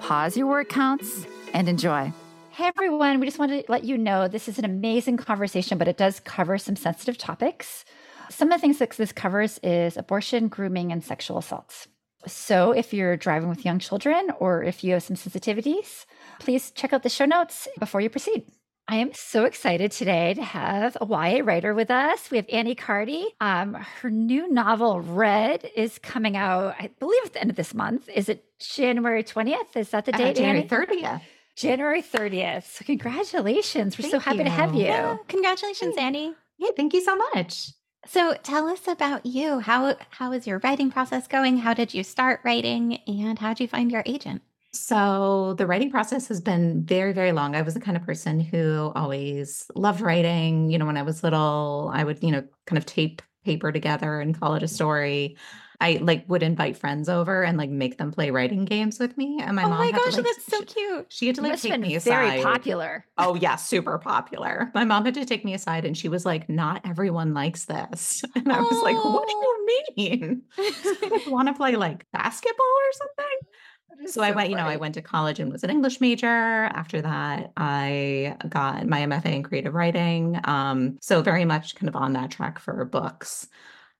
pause your word counts, and enjoy. Hey everyone, we just wanted to let you know this is an amazing conversation, but it does cover some sensitive topics. Some of the things that this covers is abortion, grooming, and sexual assaults. So if you're driving with young children or if you have some sensitivities, please check out the show notes before you proceed. I am so excited today to have a YA writer with us. We have Annie Cardi. Um, her new novel, Red, is coming out, I believe, at the end of this month. Is it January 20th? Is that the uh, date? Uh, January Annie? 30th. January 30th. So, congratulations. We're thank so happy you. to have you. Yeah, congratulations, Annie. Yeah, thank you so much. So, tell us about you. How how is your writing process going? How did you start writing and how did you find your agent? So, the writing process has been very, very long. I was the kind of person who always loved writing. You know, when I was little, I would, you know, kind of tape paper together and call it a story. I like would invite friends over and like make them play writing games with me. And my mom oh mom, my gosh, to, like, that's so cute. She had to like take me aside. Very popular. Oh yeah, super popular. My mom had to take me aside, and she was like, "Not everyone likes this." And I was oh. like, "What do oh. you mean? Do you want to play like basketball or something?" So, so, I went, you know, I went to college and was an English major. After that, I got my MFA in creative writing. Um, so very much kind of on that track for books.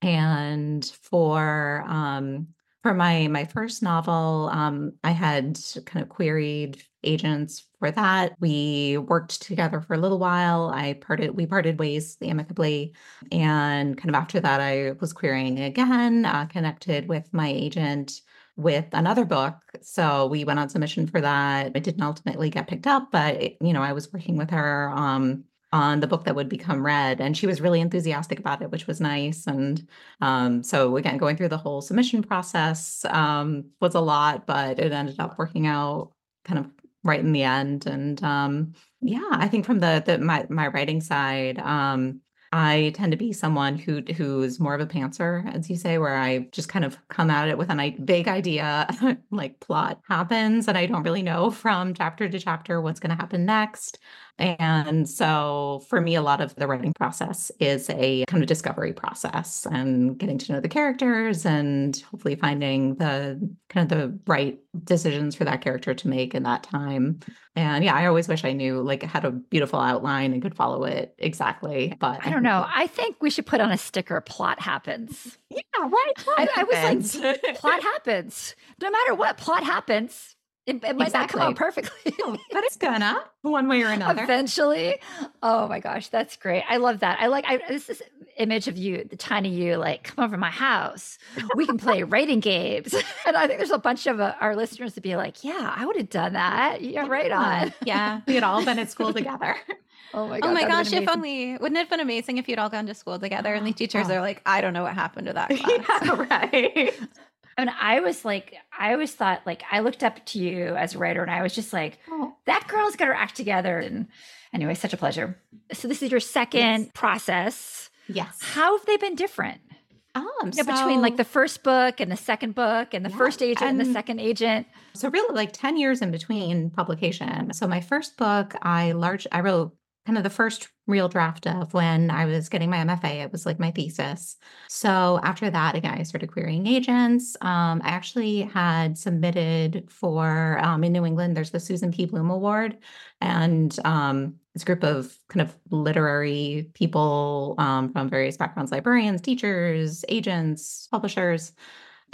And for um, for my my first novel, um, I had kind of queried agents for that. We worked together for a little while. I parted we parted ways amicably, and kind of after that, I was querying again. Uh, connected with my agent with another book. So we went on submission for that. It didn't ultimately get picked up, but you know, I was working with her um, on the book that would become red and she was really enthusiastic about it which was nice and um, so again going through the whole submission process um, was a lot but it ended up working out kind of right in the end and um, yeah i think from the, the my, my writing side um, I tend to be someone who who's more of a pantser, as you say, where I just kind of come at it with a big idea, like plot happens, and I don't really know from chapter to chapter what's going to happen next. And so for me, a lot of the writing process is a kind of discovery process and getting to know the characters and hopefully finding the kind of the right decisions for that character to make in that time. And yeah, I always wish I knew like had a beautiful outline and could follow it exactly. But I don't know. I think we should put on a sticker plot happens. Yeah, right. I, I was like, plot happens. No matter what, plot happens. It, it might exactly. not come out perfectly. but it's gonna one way or another. Eventually. Oh my gosh, that's great. I love that. I like I this this image of you, the tiny you, like, come over my house. We can play writing games. and I think there's a bunch of uh, our listeners to be like, yeah, I would have done that. Yeah, right on. yeah. We had all been at school together. Oh my god! Oh my gosh! If only wouldn't it have been amazing if you'd all gone to school together and the teachers oh. are like, I don't know what happened to that class. yeah, right. I mean, I was like, I always thought, like, I looked up to you as a writer, and I was just like, oh, that girl's got her act together. And anyway, such a pleasure. So this is your second yes. process. Yes. How have they been different? Um, know, so, between like the first book and the second book and the yeah, first agent and, and the second agent. So really like 10 years in between publication. So my first book, I large I wrote kind of the first real draft of when I was getting my MFA. It was like my thesis. So after that, again, I started querying agents. Um, I actually had submitted for um, in New England. There's the Susan P. Bloom Award, and um, a group of kind of literary people um, from various backgrounds: librarians, teachers, agents, publishers,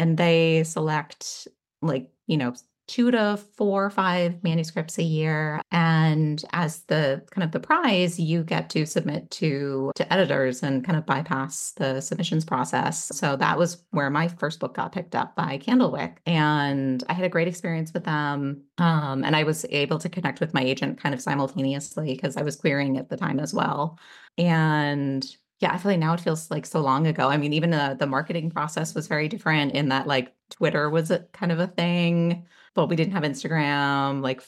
and they select like you know two to four or five manuscripts a year and as the kind of the prize you get to submit to to editors and kind of bypass the submissions process. So that was where my first book got picked up by candlewick and i had a great experience with them um, and i was able to connect with my agent kind of simultaneously because i was querying at the time as well. And yeah, I feel like now it feels like so long ago. I mean, even the, the marketing process was very different in that like Twitter was a kind of a thing but we didn't have Instagram. Like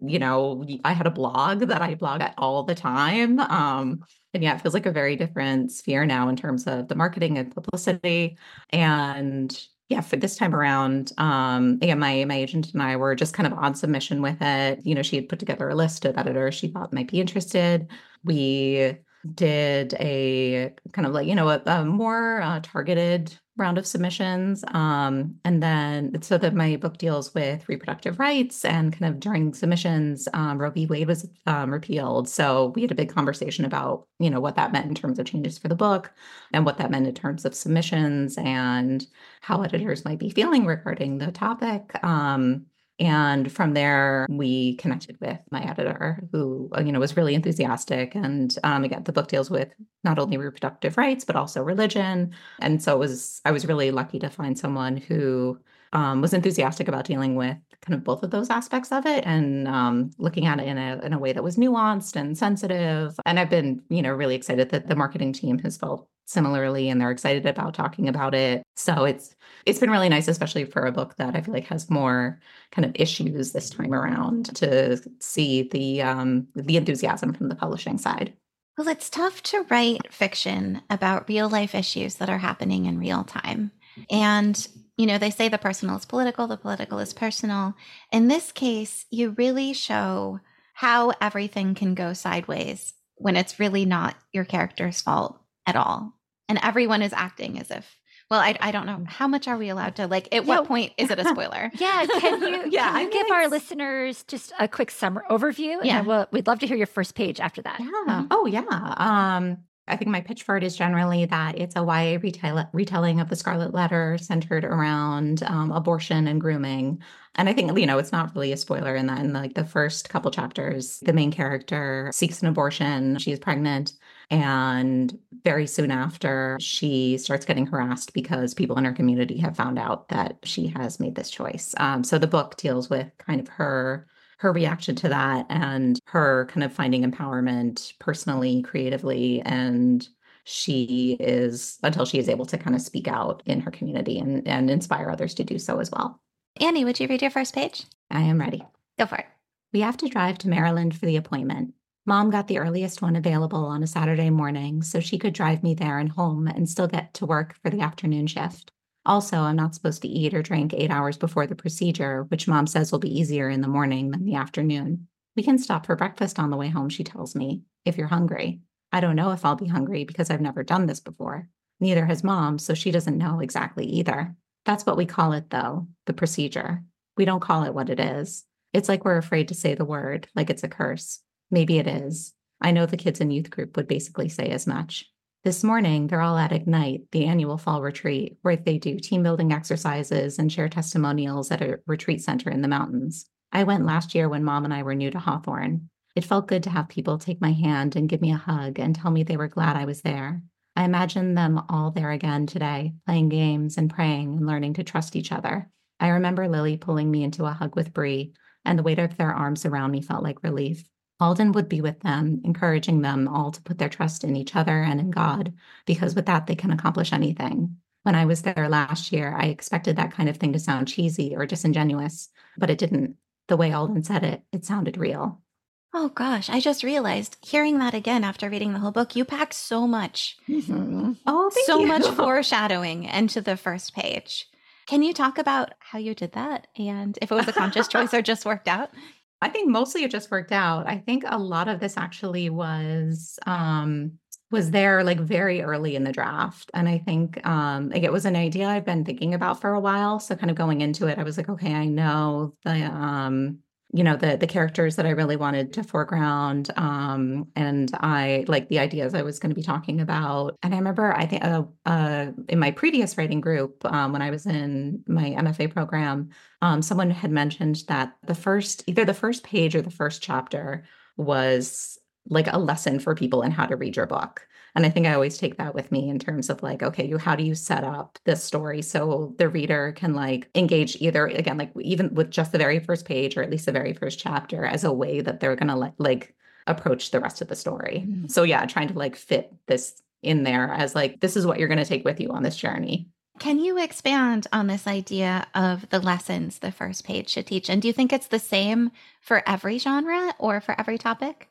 you know, I had a blog that I blog at all the time. Um, and yeah, it feels like a very different sphere now in terms of the marketing and publicity. And yeah, for this time around, um, again, my my agent and I were just kind of on submission with it. You know, she had put together a list of editors she thought might be interested. We did a kind of like you know a, a more uh, targeted round of submissions um, and then so that my book deals with reproductive rights and kind of during submissions um, roe v. Wade was um, repealed. So we had a big conversation about you know what that meant in terms of changes for the book and what that meant in terms of submissions and how editors might be feeling regarding the topic. Um, and from there, we connected with my editor, who uh, you know was really enthusiastic. And um, again, the book deals with not only reproductive rights but also religion. And so it was I was really lucky to find someone who um, was enthusiastic about dealing with kind of both of those aspects of it and um, looking at it in a in a way that was nuanced and sensitive. And I've been you know really excited that the marketing team has felt similarly and they're excited about talking about it. So it's it's been really nice, especially for a book that I feel like has more kind of issues this time around to see the um the enthusiasm from the publishing side. Well, it's tough to write fiction about real life issues that are happening in real time. And, you know, they say the personal is political, the political is personal. In this case, you really show how everything can go sideways when it's really not your character's fault at all. And everyone is acting as if well, I, I don't know. How much are we allowed to like? At yeah. what point is it a spoiler? yeah. Can you, yeah, can you give our listeners just a quick summer overview? Yeah. We'll, we'd love to hear your first page after that. Yeah. Oh, yeah. Um, I think my pitch for it is generally that it's a YA retell- retelling of the Scarlet Letter centered around um, abortion and grooming. And I think, you know, it's not really a spoiler in that in like the first couple chapters, the main character seeks an abortion. She's pregnant and very soon after, she starts getting harassed because people in her community have found out that she has made this choice. Um, so the book deals with kind of her her reaction to that and her kind of finding empowerment personally, creatively, and she is until she is able to kind of speak out in her community and, and inspire others to do so as well. Annie, would you read your first page? I am ready. Go for it. We have to drive to Maryland for the appointment. Mom got the earliest one available on a Saturday morning so she could drive me there and home and still get to work for the afternoon shift. Also, I'm not supposed to eat or drink eight hours before the procedure, which mom says will be easier in the morning than the afternoon. We can stop for breakfast on the way home, she tells me, if you're hungry. I don't know if I'll be hungry because I've never done this before. Neither has mom, so she doesn't know exactly either. That's what we call it, though the procedure. We don't call it what it is. It's like we're afraid to say the word, like it's a curse. Maybe it is. I know the kids in youth group would basically say as much. This morning, they're all at Ignite, the annual fall retreat, where they do team building exercises and share testimonials at a retreat center in the mountains. I went last year when mom and I were new to Hawthorne. It felt good to have people take my hand and give me a hug and tell me they were glad I was there. I imagine them all there again today, playing games and praying and learning to trust each other. I remember Lily pulling me into a hug with Bree, and the weight of their arms around me felt like relief. Alden would be with them, encouraging them all to put their trust in each other and in God, because with that, they can accomplish anything. When I was there last year, I expected that kind of thing to sound cheesy or disingenuous, but it didn't. The way Alden said it, it sounded real. Oh gosh, I just realized hearing that again after reading the whole book, you packed so much. Mm-hmm. Oh, so you. much foreshadowing into the first page. Can you talk about how you did that and if it was a conscious choice or just worked out? I think mostly it just worked out. I think a lot of this actually was um was there like very early in the draft. And I think um like it was an idea I've been thinking about for a while. So kind of going into it, I was like, okay, I know the um you know the the characters that I really wanted to foreground um and I like the ideas I was going to be talking about. And I remember I think uh, uh, in my previous writing group um, when I was in my MFA program um, someone had mentioned that the first either the first page or the first chapter was like a lesson for people in how to read your book and I think I always take that with me in terms of like, okay, you how do you set up this story so the reader can like engage either again, like even with just the very first page or at least the very first chapter as a way that they're gonna like like approach the rest of the story. Mm-hmm. So yeah, trying to like fit this in there as like this is what you're gonna take with you on this journey. Can you expand on this idea of the lessons the first page should teach? And do you think it's the same for every genre or for every topic?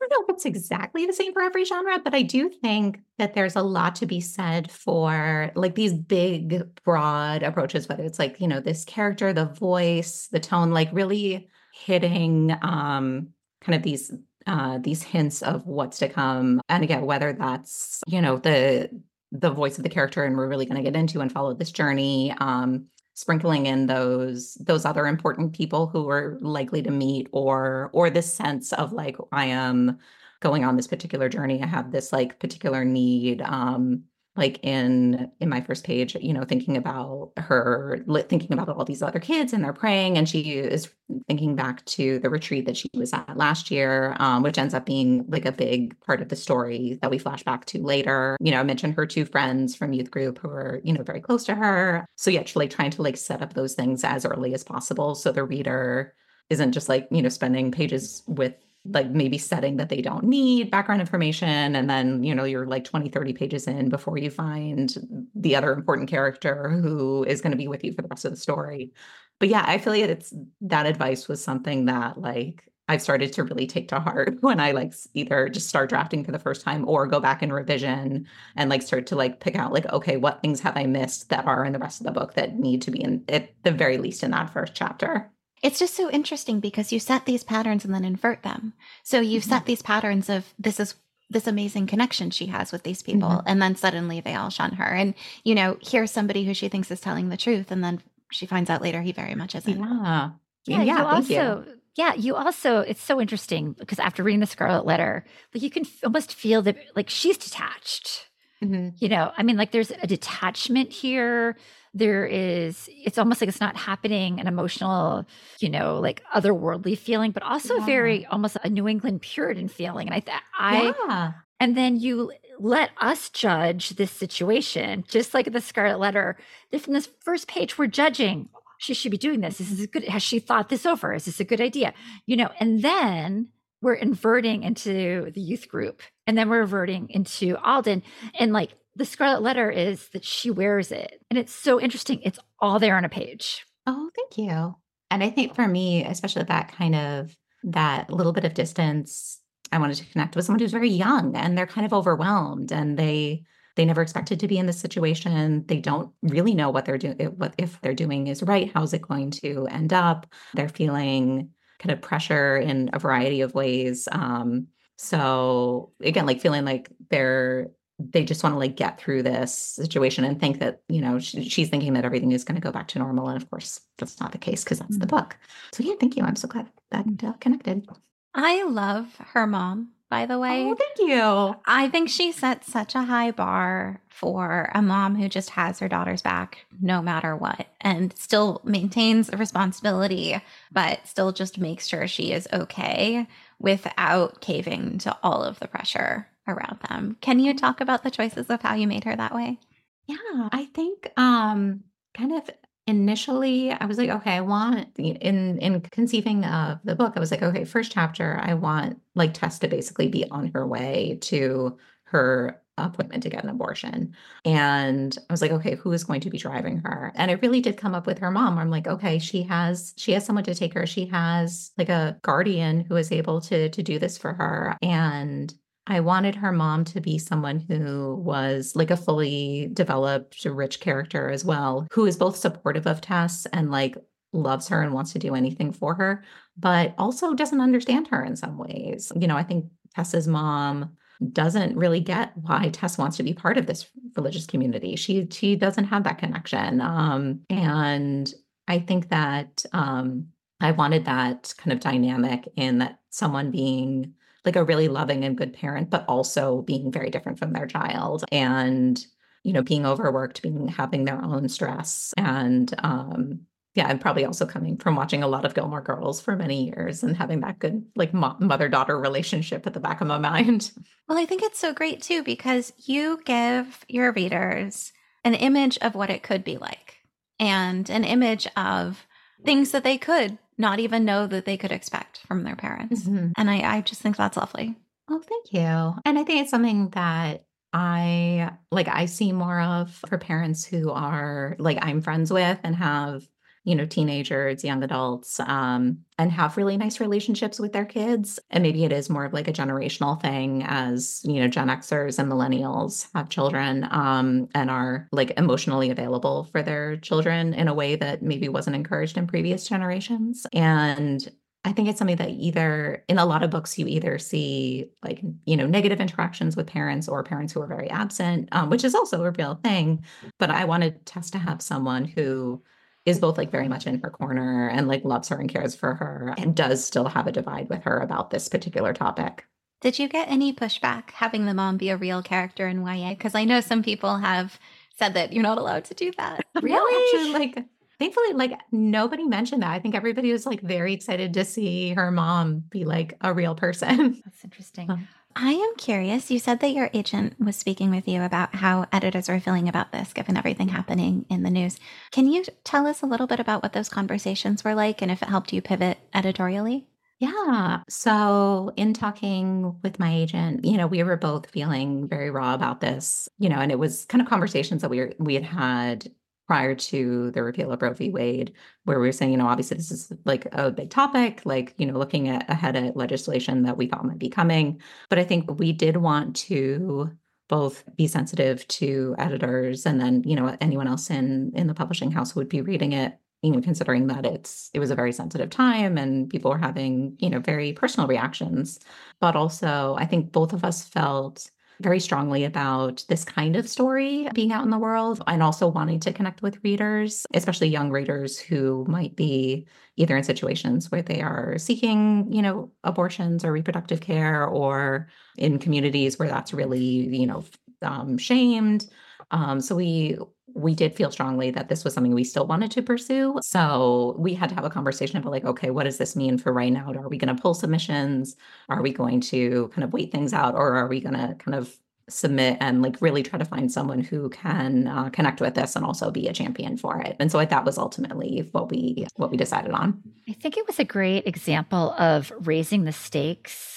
I don't know if it's exactly the same for every genre, but I do think that there's a lot to be said for like these big, broad approaches, whether it's like, you know, this character, the voice, the tone, like really hitting um kind of these uh these hints of what's to come. And again, whether that's, you know, the the voice of the character and we're really going to get into and follow this journey um sprinkling in those those other important people who are likely to meet or or this sense of like i am going on this particular journey. I have this like particular need um like in in my first page you know thinking about her thinking about all these other kids and they're praying and she is thinking back to the retreat that she was at last year um, which ends up being like a big part of the story that we flash back to later. You know i mentioned her two friends from youth group who are you know very close to her. So yeah like trying to like set up those things as early as possible so the reader isn't just like you know spending pages with like maybe setting that they don't need background information and then you know you're like 20 30 pages in before you find the other important character who is going to be with you for the rest of the story. But yeah i feel like it's that advice was something that like i've started to really take to heart when i like either just start drafting for the first time or go back in revision and like start to like pick out like okay what things have i missed that are in the rest of the book that need to be in at the very least in that first chapter it's just so interesting because you set these patterns and then invert them. So you've mm-hmm. set these patterns of this is this amazing connection she has with these people mm-hmm. and then suddenly they all shun her and you know here's somebody who she thinks is telling the truth and then she finds out later he very much isn't yeah yeah, yeah you also you. yeah you also it's so interesting because after reading the scarlet letter like you can almost feel that like she's detached mm-hmm. you know i mean like there's a detachment here there is it's almost like it's not happening an emotional you know like otherworldly feeling but also yeah. very almost a new england puritan feeling and i th- i yeah. and then you let us judge this situation just like the scarlet letter from this first page we're judging she should be doing this this is a good has she thought this over is this a good idea you know and then we're inverting into the youth group and then we're reverting into alden and like the scarlet letter is that she wears it. And it's so interesting. It's all there on a page. Oh, thank you. And I think for me, especially that kind of that little bit of distance, I wanted to connect with someone who's very young and they're kind of overwhelmed and they they never expected to be in this situation. They don't really know what they're doing, what if they're doing is right. How's it going to end up? They're feeling kind of pressure in a variety of ways. Um, so again, like feeling like they're they just want to like get through this situation and think that you know she, she's thinking that everything is going to go back to normal and of course that's not the case because that's mm-hmm. the book. So yeah thank you. I'm so glad that uh, connected. I love her mom by the way. Oh thank you. I think she sets such a high bar for a mom who just has her daughter's back no matter what and still maintains the responsibility but still just makes sure she is okay without caving to all of the pressure around them. Can you talk about the choices of how you made her that way? Yeah, I think um kind of initially I was like, okay, I want in in conceiving of the book, I was like, okay, first chapter, I want like Tess to basically be on her way to her appointment to get an abortion. And I was like, okay, who is going to be driving her? And it really did come up with her mom. I'm like, okay, she has she has someone to take her. She has like a guardian who is able to to do this for her. And I wanted her mom to be someone who was like a fully developed, rich character as well, who is both supportive of Tess and like loves her and wants to do anything for her, but also doesn't understand her in some ways. You know, I think Tess's mom doesn't really get why Tess wants to be part of this religious community. She she doesn't have that connection. Um, and I think that um, I wanted that kind of dynamic in that someone being like a really loving and good parent, but also being very different from their child and, you know, being overworked, being having their own stress. And um, yeah, and probably also coming from watching a lot of Gilmore Girls for many years and having that good like mo- mother daughter relationship at the back of my mind. Well, I think it's so great too because you give your readers an image of what it could be like and an image of things that they could not even know that they could expect from their parents. Mm-hmm. And I, I just think that's lovely. Oh, thank you. And I think it's something that I like I see more of for parents who are like I'm friends with and have you know, teenagers, young adults, um, and have really nice relationships with their kids. And maybe it is more of like a generational thing as, you know, Gen Xers and millennials have children um, and are like emotionally available for their children in a way that maybe wasn't encouraged in previous generations. And I think it's something that either in a lot of books you either see like you know negative interactions with parents or parents who are very absent, um, which is also a real thing. But I wanted Tess to have someone who is both like very much in her corner and like loves her and cares for her and does still have a divide with her about this particular topic. Did you get any pushback having the mom be a real character in YA? Because I know some people have said that you're not allowed to do that. Really? actually, like thankfully, like nobody mentioned that. I think everybody was like very excited to see her mom be like a real person. That's interesting. Um, I am curious. You said that your agent was speaking with you about how editors are feeling about this, given everything happening in the news. Can you tell us a little bit about what those conversations were like and if it helped you pivot editorially? Yeah. So, in talking with my agent, you know, we were both feeling very raw about this, you know, and it was kind of conversations that we were, we had had prior to the repeal of Roe v. Wade, where we were saying, you know, obviously this is like a big topic, like, you know, looking at ahead at legislation that we thought might be coming. But I think we did want to both be sensitive to editors and then, you know, anyone else in in the publishing house would be reading it you know considering that it's it was a very sensitive time and people were having you know very personal reactions but also i think both of us felt very strongly about this kind of story being out in the world and also wanting to connect with readers, especially young readers who might be either in situations where they are seeking, you know, abortions or reproductive care or in communities where that's really, you know, um, shamed. Um, so we we did feel strongly that this was something we still wanted to pursue. So we had to have a conversation about like, okay, what does this mean for right now? Are we going to pull submissions? Are we going to kind of wait things out, or are we going to kind of submit and like really try to find someone who can uh, connect with this and also be a champion for it and so that was ultimately what we what we decided on i think it was a great example of raising the stakes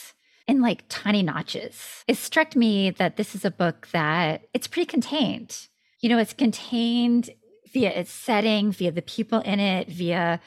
in like tiny notches it struck me that this is a book that it's pretty contained you know, it's contained via its setting, via the people in it, via,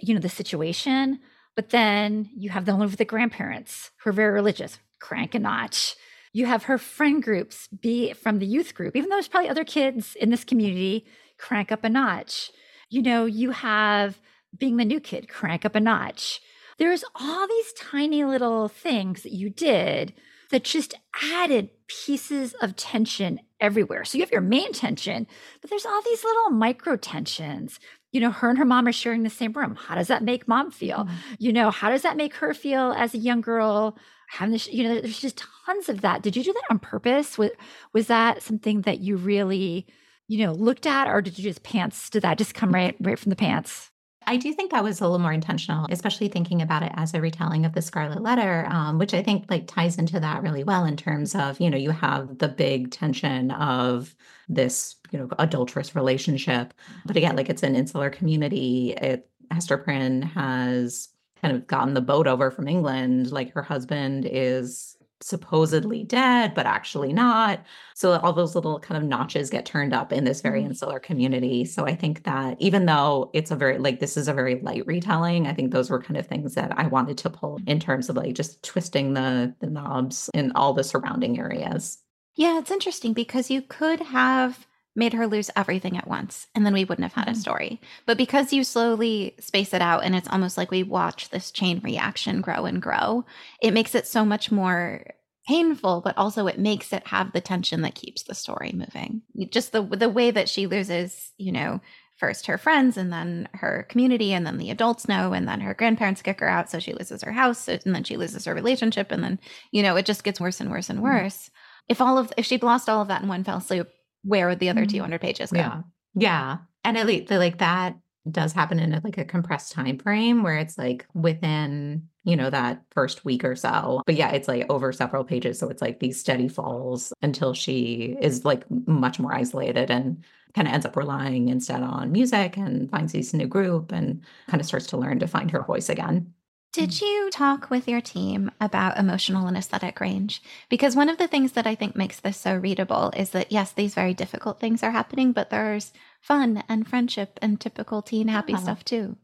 you know, the situation. But then you have the one with the grandparents who are very religious, crank a notch. You have her friend groups be from the youth group, even though there's probably other kids in this community, crank up a notch. You know, you have being the new kid, crank up a notch. There's all these tiny little things that you did that just added pieces of tension everywhere. So you have your main tension, but there's all these little micro tensions. You know, her and her mom are sharing the same room. How does that make mom feel? Mm-hmm. You know, how does that make her feel as a young girl? Having this, you know, there's just tons of that. Did you do that on purpose? Was, was that something that you really, you know, looked at, or did you just pants? Did that just come right, right from the pants? I do think that was a little more intentional, especially thinking about it as a retelling of the Scarlet Letter, um, which I think like ties into that really well in terms of you know you have the big tension of this you know adulterous relationship, but again like it's an insular community. It Hester Prynne has kind of gotten the boat over from England. Like her husband is supposedly dead, but actually not. So all those little kind of notches get turned up in this very mm-hmm. insular community. So I think that even though it's a very like this is a very light retelling, I think those were kind of things that I wanted to pull in terms of like just twisting the the knobs in all the surrounding areas. Yeah, it's interesting because you could have made her lose everything at once and then we wouldn't have had mm-hmm. a story but because you slowly space it out and it's almost like we watch this chain reaction grow and grow it makes it so much more painful but also it makes it have the tension that keeps the story moving just the the way that she loses you know first her friends and then her community and then the adults know and then her grandparents kick her out so she loses her house and then she loses her relationship and then you know it just gets worse and worse and mm-hmm. worse mm-hmm. if all of if she'd lost all of that in one fell swoop where would the other mm-hmm. 200 pages go? Yeah. Yeah. And at least like that does happen in a, like a compressed time frame where it's like within you know that first week or so but yeah it's like over several pages so it's like these steady falls until she is like much more isolated and kind of ends up relying instead on music and finds this new group and kind of starts to learn to find her voice again Did you talk with your team about emotional and aesthetic range? Because one of the things that I think makes this so readable is that, yes, these very difficult things are happening, but there's fun and friendship and typical teen happy Yeah. stuff too.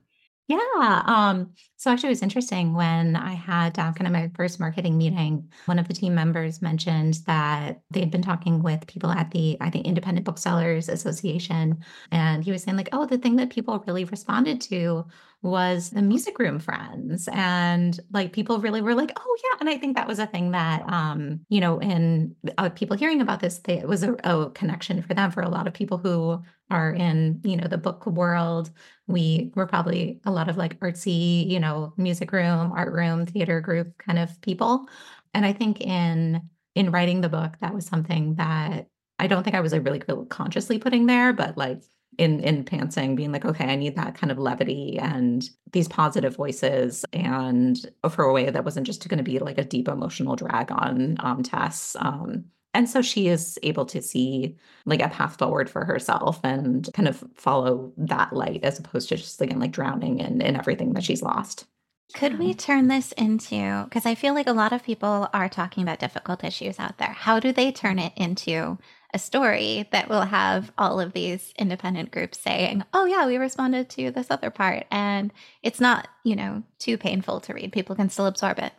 Yeah. Um, so actually, it was interesting when I had uh, kind of my first marketing meeting. One of the team members mentioned that they had been talking with people at the, I think, Independent Booksellers Association. And he was saying, like, oh, the thing that people really responded to was the music room friends. And like people really were like, oh, yeah. And I think that was a thing that, um, you know, in uh, people hearing about this, they, it was a, a connection for them, for a lot of people who are in, you know, the book world we were probably a lot of like artsy, you know, music room, art room, theater group kind of people. And I think in in writing the book, that was something that I don't think I was like really consciously putting there, but like in in pantsing, being like, okay, I need that kind of levity and these positive voices, and for a way that wasn't just going to be like a deep emotional drag on um, Tess. Um, and so she is able to see like a path forward for herself and kind of follow that light as opposed to just again like drowning in, in everything that she's lost. Could we turn this into, because I feel like a lot of people are talking about difficult issues out there. How do they turn it into a story that will have all of these independent groups saying, oh, yeah, we responded to this other part. And it's not, you know, too painful to read. People can still absorb it.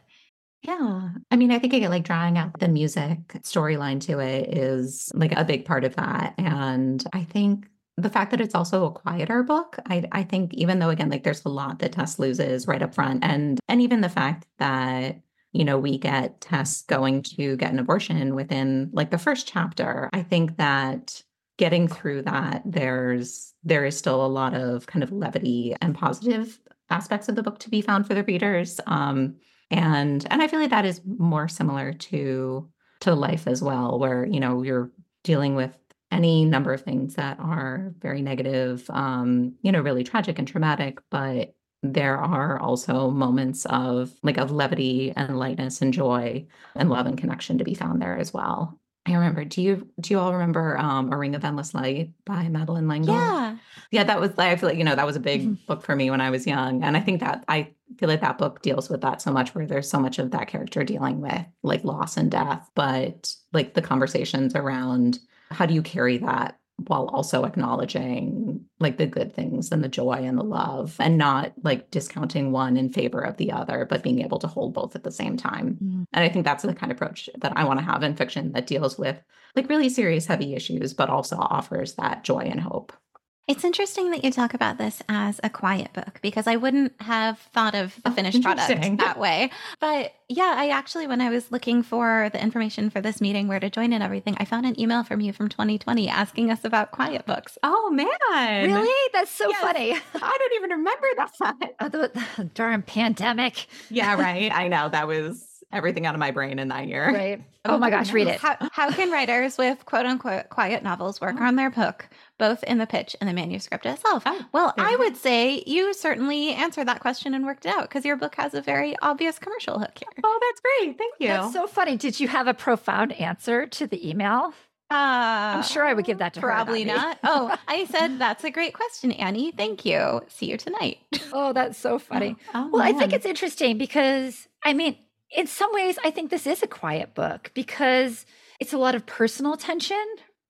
Yeah. I mean, I think again, like drawing out the music storyline to it is like a big part of that. And I think the fact that it's also a quieter book, I, I think even though again, like there's a lot that Tess loses right up front, and and even the fact that you know we get Tess going to get an abortion within like the first chapter, I think that getting through that, there's there is still a lot of kind of levity and positive aspects of the book to be found for the readers. Um, and and i feel like that is more similar to to life as well where you know you're dealing with any number of things that are very negative um you know really tragic and traumatic but there are also moments of like of levity and lightness and joy and love and connection to be found there as well I remember. Do you do you all remember um, A Ring of Endless Light by Madeleine L'Engle? Yeah. Yeah, that was I feel like, you know, that was a big Mhm. book for me when I was young. And I think that I feel like that book deals with that so much where there's so much of that character dealing with like loss and death, but like the conversations around how do you carry that while also acknowledging like the good things and the joy and the love and not like discounting one in favor of the other, but being able to hold both at the same time. Mm. And I think that's the kind of approach that I want to have in fiction that deals with like really serious, heavy issues, but also offers that joy and hope. It's interesting that you talk about this as a quiet book because I wouldn't have thought of the Oh, finished product that way. But yeah, I actually, when I was looking for the information for this meeting, where to join and everything, I found an email from you from 2020 asking us about quiet books. Oh man. Really? That's so Yes. funny. I don't even remember that. Oh, the, the darn pandemic, Yeah, right. I know. That was everything out of my brain in that year. right? Oh my gosh, read it. How, how can writers with quote unquote quiet novels work on their book, both in the pitch and the manuscript itself? Oh, Well, there I would say you certainly answered that question and worked it out because your book has a very obvious commercial hook here. Oh, that's great. Thank you. That's so funny. Did you have a profound answer to the email? Uh, I'm sure I would give that to her, Probably not Oh, I said that's a great question, Annie. Thank you. See you tonight. Oh, that's so funny. Oh, Well, I think it's interesting because, I mean, in some ways, I think this is a quiet book because it's a lot of personal tension,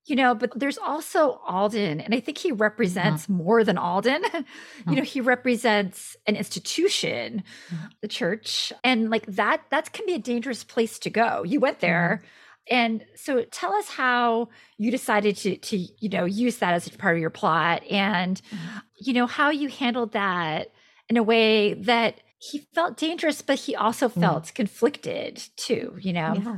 you know, but there's also Alden, and I think he mm-hmm. represents more than Alden. you mm-hmm. know, he represents an institution, Mhm. the church, and like that, that can be a dangerous place to go. You went there. Mm-hmm. And so tell us how you decided to to you know use that as part of your plot and you know how you handled that in a way that he felt dangerous but he also Mm. felt conflicted too you know Yeah.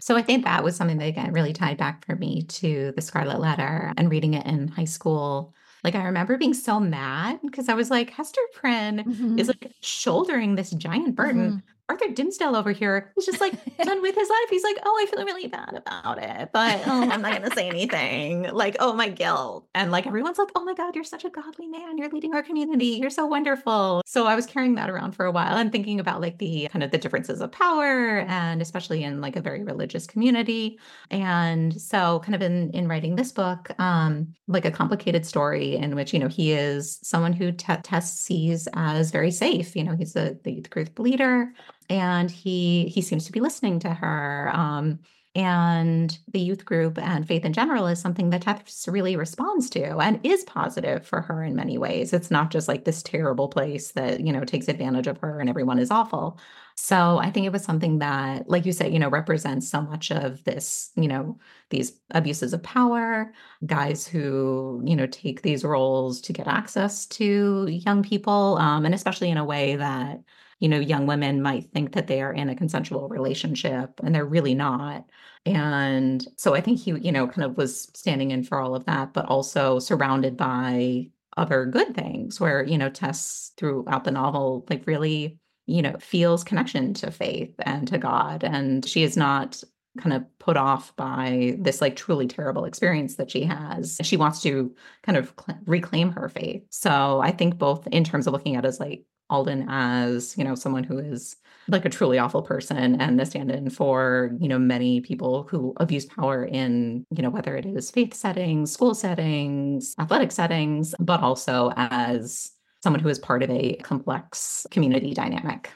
So I think that was something that again really tied back for me to the Scarlet Letter and reading it in high school. Like I remember being so mad because I was like, Hester Prynne Mhm. is like shouldering this giant burden. Mhm. Arthur Dimmesdale over here is just like done with his life. He's like, oh, I feel really bad about it, but oh, I'm not gonna say anything. Like, oh my guilt. And like everyone's like, oh my God, you're such a godly man. You're leading our community. You're so wonderful. So I was carrying that around for a while and thinking about like the kind of the differences of power and especially in like a very religious community. And so kind of in in writing this book, um, like a complicated story in which, you know, he is someone who t- Tess sees as very safe. You know, he's a the youth group leader and he he seems to be listening to her. Um, and the youth group and faith in general is something that Tess really responds to and is positive for her in many ways. It's not just like this terrible place that, you know, takes advantage of her and everyone is awful. So I think it was something that, like you said, you know, represents so much of this, you know, these abuses of power, guys who, you know, take these roles to get access to young people, um, and especially in a way that, you know, young women might think that they are in a consensual relationship and they're really not. And so I think he, you know, kind of was standing in for all of that, but also surrounded by other good things where, you know, Tess throughout the novel, like really, you know, feels connection to faith and to God. And she is not kind of put off by this like truly terrible experience that she has. She wants to kind of cl- reclaim her faith. So I think both in terms of looking at it as like Alden as, you know, someone who is like a truly awful person and a stand-in for, you know, many people who abuse power in, you know, whether it is faith settings, school settings, athletic settings, but also as someone who is part of a complex community dynamic.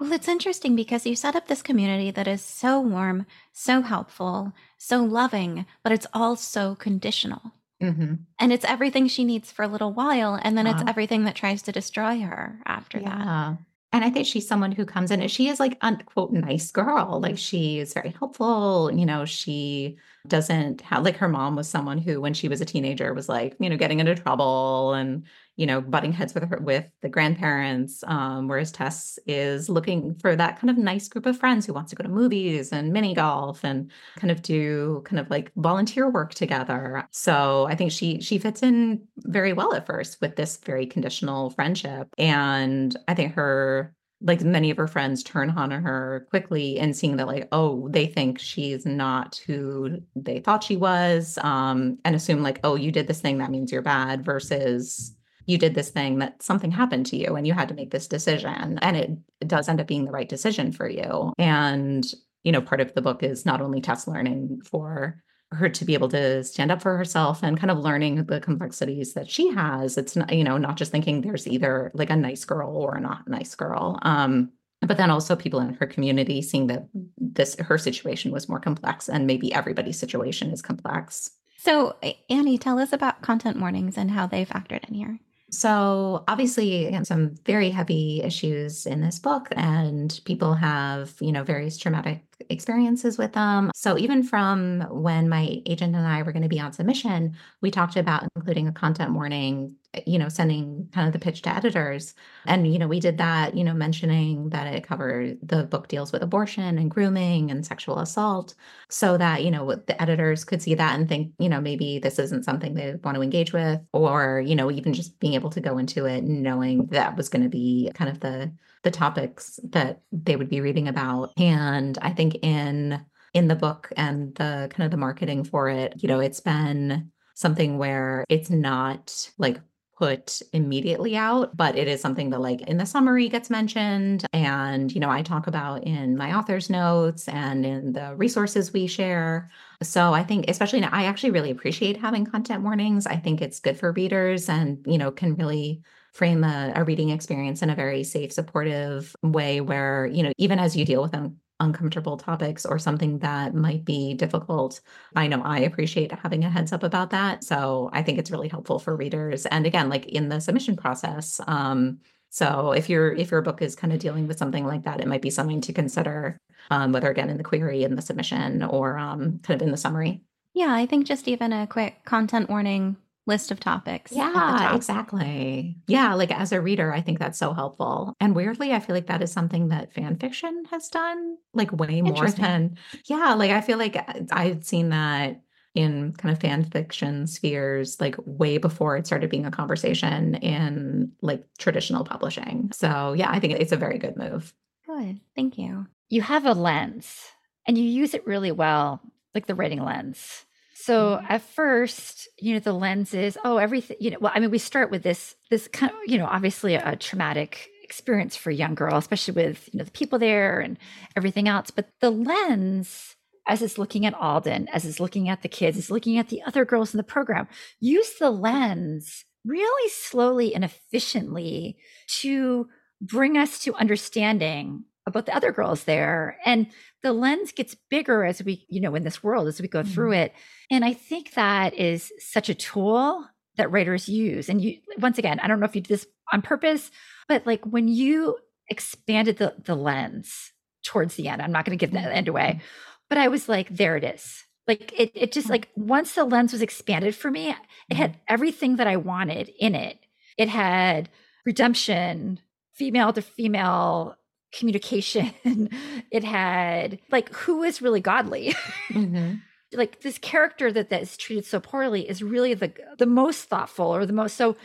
Well, it's interesting because you set up this community that is so warm, so helpful, so loving, but it's all so conditional. Mm-hmm. And it's everything she needs for a little while. And then it's everything that tries to destroy her after yeah. that. And I think she's someone who comes in and she is like unquote nice girl. Like she is very helpful. You know, she doesn't have like her mom was someone who, when she was a teenager, was like, you know, getting into trouble and you know, butting heads with her with the grandparents. Um, whereas Tess is looking for that kind of nice group of friends who wants to go to movies and mini golf and kind of do kind of like volunteer work together. So I think she she fits in very well at first with this very conditional friendship. And I think her like many of her friends turn on her quickly and seeing that like oh they think she's not who they thought she was um and assume like oh you did this thing that means you're bad versus you did this thing that something happened to you and you had to make this decision and it, it does end up being the right decision for you. And you know part of the book is not only Tess learning for her to be able to stand up for herself and kind of learning the complexities that she has it's not you know not just thinking there's either like a nice girl or a not nice girl um but then also people in her community seeing that this her situation was more complex and maybe everybody's situation is complex. So annie tell us about content warnings and how they factored in here so, obviously, again, some very heavy issues in this book, and people have, you know, various traumatic experiences with them. So, even from when my agent and I were going to be on submission, we talked about including a content warning you know, sending kind of the pitch to editors. And, you know, we did that, you know, mentioning that it covered the book deals with abortion and grooming and sexual assault so that, you know, the editors could see that and think, you know, maybe this isn't something they want to engage with, or, you know, even just being able to go into it knowing that was going to be kind of the the topics that they would be reading about. And I think in in the book and the kind of the marketing for it, you know, it's been something where it's not like put immediately out, but it is something that like in the summary gets mentioned. And, you know, I talk about in my author's notes and in the resources we share. So I think, especially now, I actually really appreciate having content warnings. I think it's good for readers and, you know, can really frame a, a reading experience in a very safe, supportive way where, you know, even as you deal with them uncomfortable topics or something that might be difficult. I know I appreciate having a heads up about that. So I think it's really helpful for readers. And again, like in the submission process, um, so if your if your book is kind of dealing with something like that, it might be something to consider, um, whether again in the query, in the submission, or um, kind of in the summary. Yeah, I think just even a quick content warning list of topics. Yeah, exactly. Yeah, like as a reader, I think that's so helpful. And weirdly, I feel like that is something that fan fiction has done like way more than, yeah, like I feel like uh, I've seen that in kind of fan fiction spheres like way before it started being a conversation in like traditional publishing. So yeah, I think it's a very good move. good. Thank you. You have a lens and you use it really well, like the writing lens. So Mhm. at first, you know, the lens is, oh, everything, you know, well, I mean, we start with this, this kind of, you know, obviously a, a traumatic experience for a young girl, especially with, you know, the people there and everything else. But the lens, as it's looking at Alden, as it's looking at the kids, is looking at the other girls in the program, use the lens really slowly and efficiently to bring us to understanding about the other girls there. And the lens gets bigger as we, you know, in this world as we go through mm-hmm. it. And I think that is such a tool that writers use. And you, once again, I don't know if you did this on purpose, but like when you expanded the, the lens towards the end, I'm not going to give that end away, mm-hmm. but I was like, there it is. Like it, it just mm-hmm. like once the lens was expanded for me, it had everything that I wanted in it. It had redemption, female to female communication. it had like who is really godly. Mhm. like this character that that is treated so poorly is really the the most thoughtful or the most so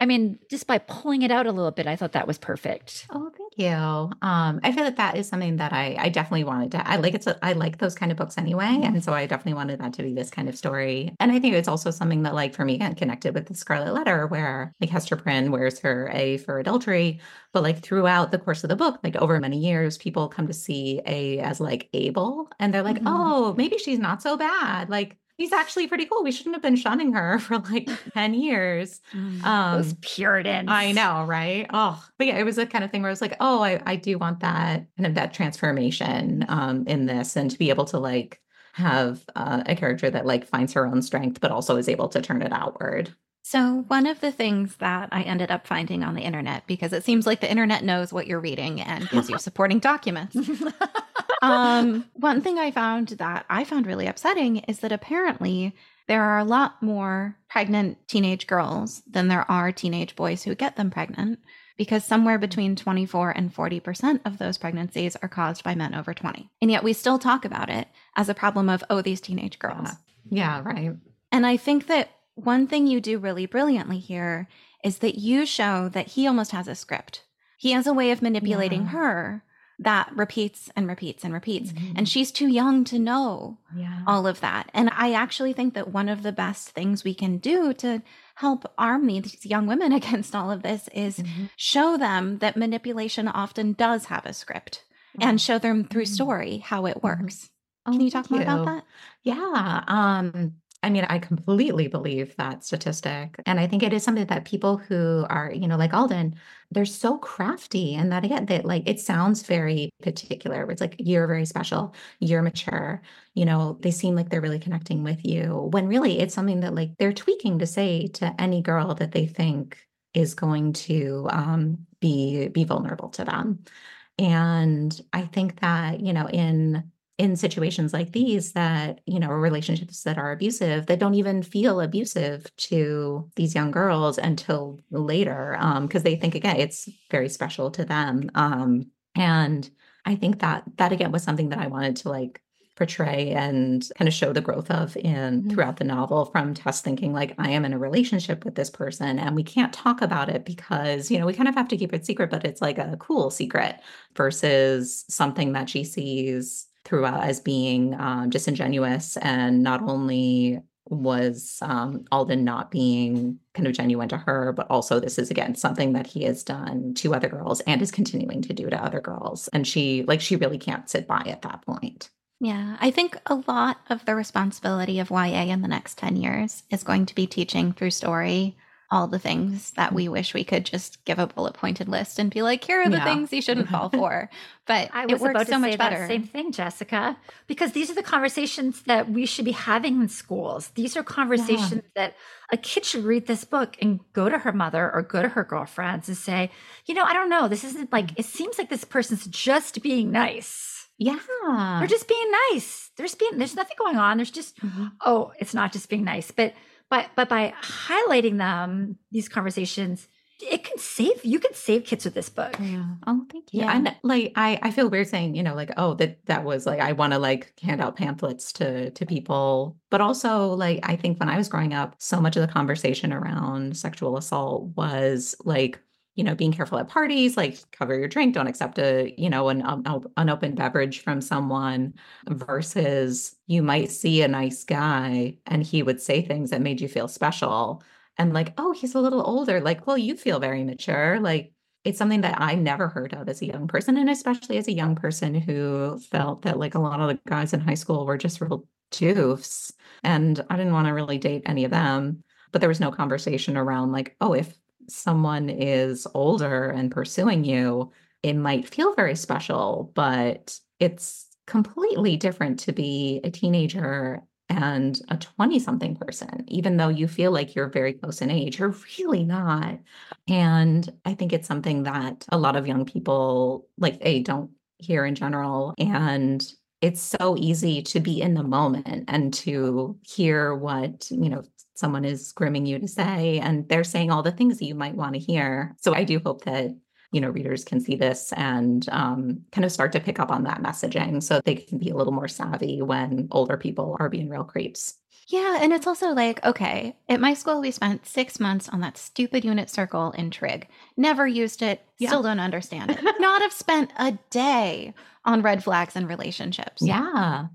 I mean, just by pulling it out a little bit, I thought that was perfect. Oh, thank you. Um, I feel that that is something that I, I definitely wanted to. I like it's. I like those kind of books anyway, and so I definitely wanted that to be this kind of story. And I think it's also something that, like for me, connected with the Scarlet Letter, where like Hester Prynne wears her A for adultery, but like throughout the course of the book, like over many years, people come to see A as like able, and they're like, Mhm. oh, maybe she's not so bad. Like he's actually pretty cool. We shouldn't have been shunning her for like ten years. Um, Those Puritans. I know, right? Oh, but yeah, it was a kind of thing where I was like, oh, I, I do want that kind of that transformation um, in this, and to be able to like have uh, a character that like finds her own strength, but also is able to turn it outward. So, one of the things that I ended up finding on the internet, because it seems like the internet knows what you're reading and gives you supporting documents. um, one thing I found that I found really upsetting is that apparently there are a lot more pregnant teenage girls than there are teenage boys who get them pregnant, because somewhere between 24 and 40% of those pregnancies are caused by men over 20. And yet we still talk about it as a problem of, oh, these teenage girls. Yeah, right. And I think that one thing you do really brilliantly here is that you show that he almost has a script. He has a way of manipulating Yeah. her that repeats and repeats and repeats. Mhm. And she's too young to know Yeah. all of that. And I actually think that one of the best things we can do to help arm these young women against all of this is Mhm. show them that manipulation often does have a script and show them through Mhm. story how it works. Oh, Can you talk more thank about that? Yeah. Um, I mean, I completely believe that statistic. And I think it is something that people who are, you know, like Alden, they're so crafty. And that again, that like it sounds very particular. It's like you're very special, you're mature, you know, they seem like they're really connecting with you. When really it's something that like they're tweaking to say to any girl that they think is going to um be be vulnerable to them. And I think that, you know, in in situations like these that you know relationships that are abusive that don't even feel abusive to these young girls until later um because they think again it's very special to them um and i think that that again was something that i wanted to like portray and kind of show the growth of in Mhm. throughout the novel from Tess thinking like I am in a relationship with this person and we can't talk about it because you know we kind of have to keep it secret but it's like a cool secret versus something that she sees throughout as being um, disingenuous and not only was um, Alden not being kind of genuine to her, but also this is again something that he has done to other girls and is continuing to do to other girls. And she like she really can't sit by at that point. Yeah, I think a lot of the responsibility of YA in the next 10 years is going to be teaching through story all the things that we wish we could just give a bullet pointed list and be like, here are the Yeah. things you shouldn't fall for. But I it was about works to so say much that better. same thing, Jessica, because these are the conversations that we should be having in schools. These are conversations that a kid should read this book and go to her mother or go to her girlfriends and say, you know, I don't know, this isn't like it seems like this person's just being nice. Yeah. They're just being nice. There's being there's nothing going on. There's just Mhm. oh, it's not just being nice, but but but by highlighting them, these conversations, it can save you can save kids with this book. Yeah. Oh, thank you. Yeah. And like I, I feel weird saying, you know, like, oh, that that was like I want to like hand out pamphlets to to people. But also like I think when I was growing up, so much of the conversation around sexual assault was like you know, being careful at parties, like cover your drink, don't accept a, you know, an unopened beverage from someone versus you might see a nice guy and he would say things that made you feel special and like, oh, he's a little older. Like, well, you feel very mature. Like, it's something that I never heard of as a young person, and especially as a young person who felt that like a lot of the guys in high school were just real doofs. And I didn't want to really date any of them. But there was no conversation around like, oh, if someone is older and pursuing you, it might feel very special, but it's completely different to be a teenager and a 20 something person, even though you feel like you're very close in age, you're really not. And I think it's something that a lot of young people, like, they don't hear in general. And it's so easy to be in the moment and to hear what, you know, someone is grooming you to say and they're saying all the things that you might want to hear. So i do hope that you know readers can see this and um, kind of start to pick up on that messaging so they can be a little more savvy when older people are being real creeps. Yeah and it's also like okay at my school we spent six months on that stupid unit circle in trig. Never used it yeah. still don't understand it. Not have spent a day on red flags and relationships. Yeah.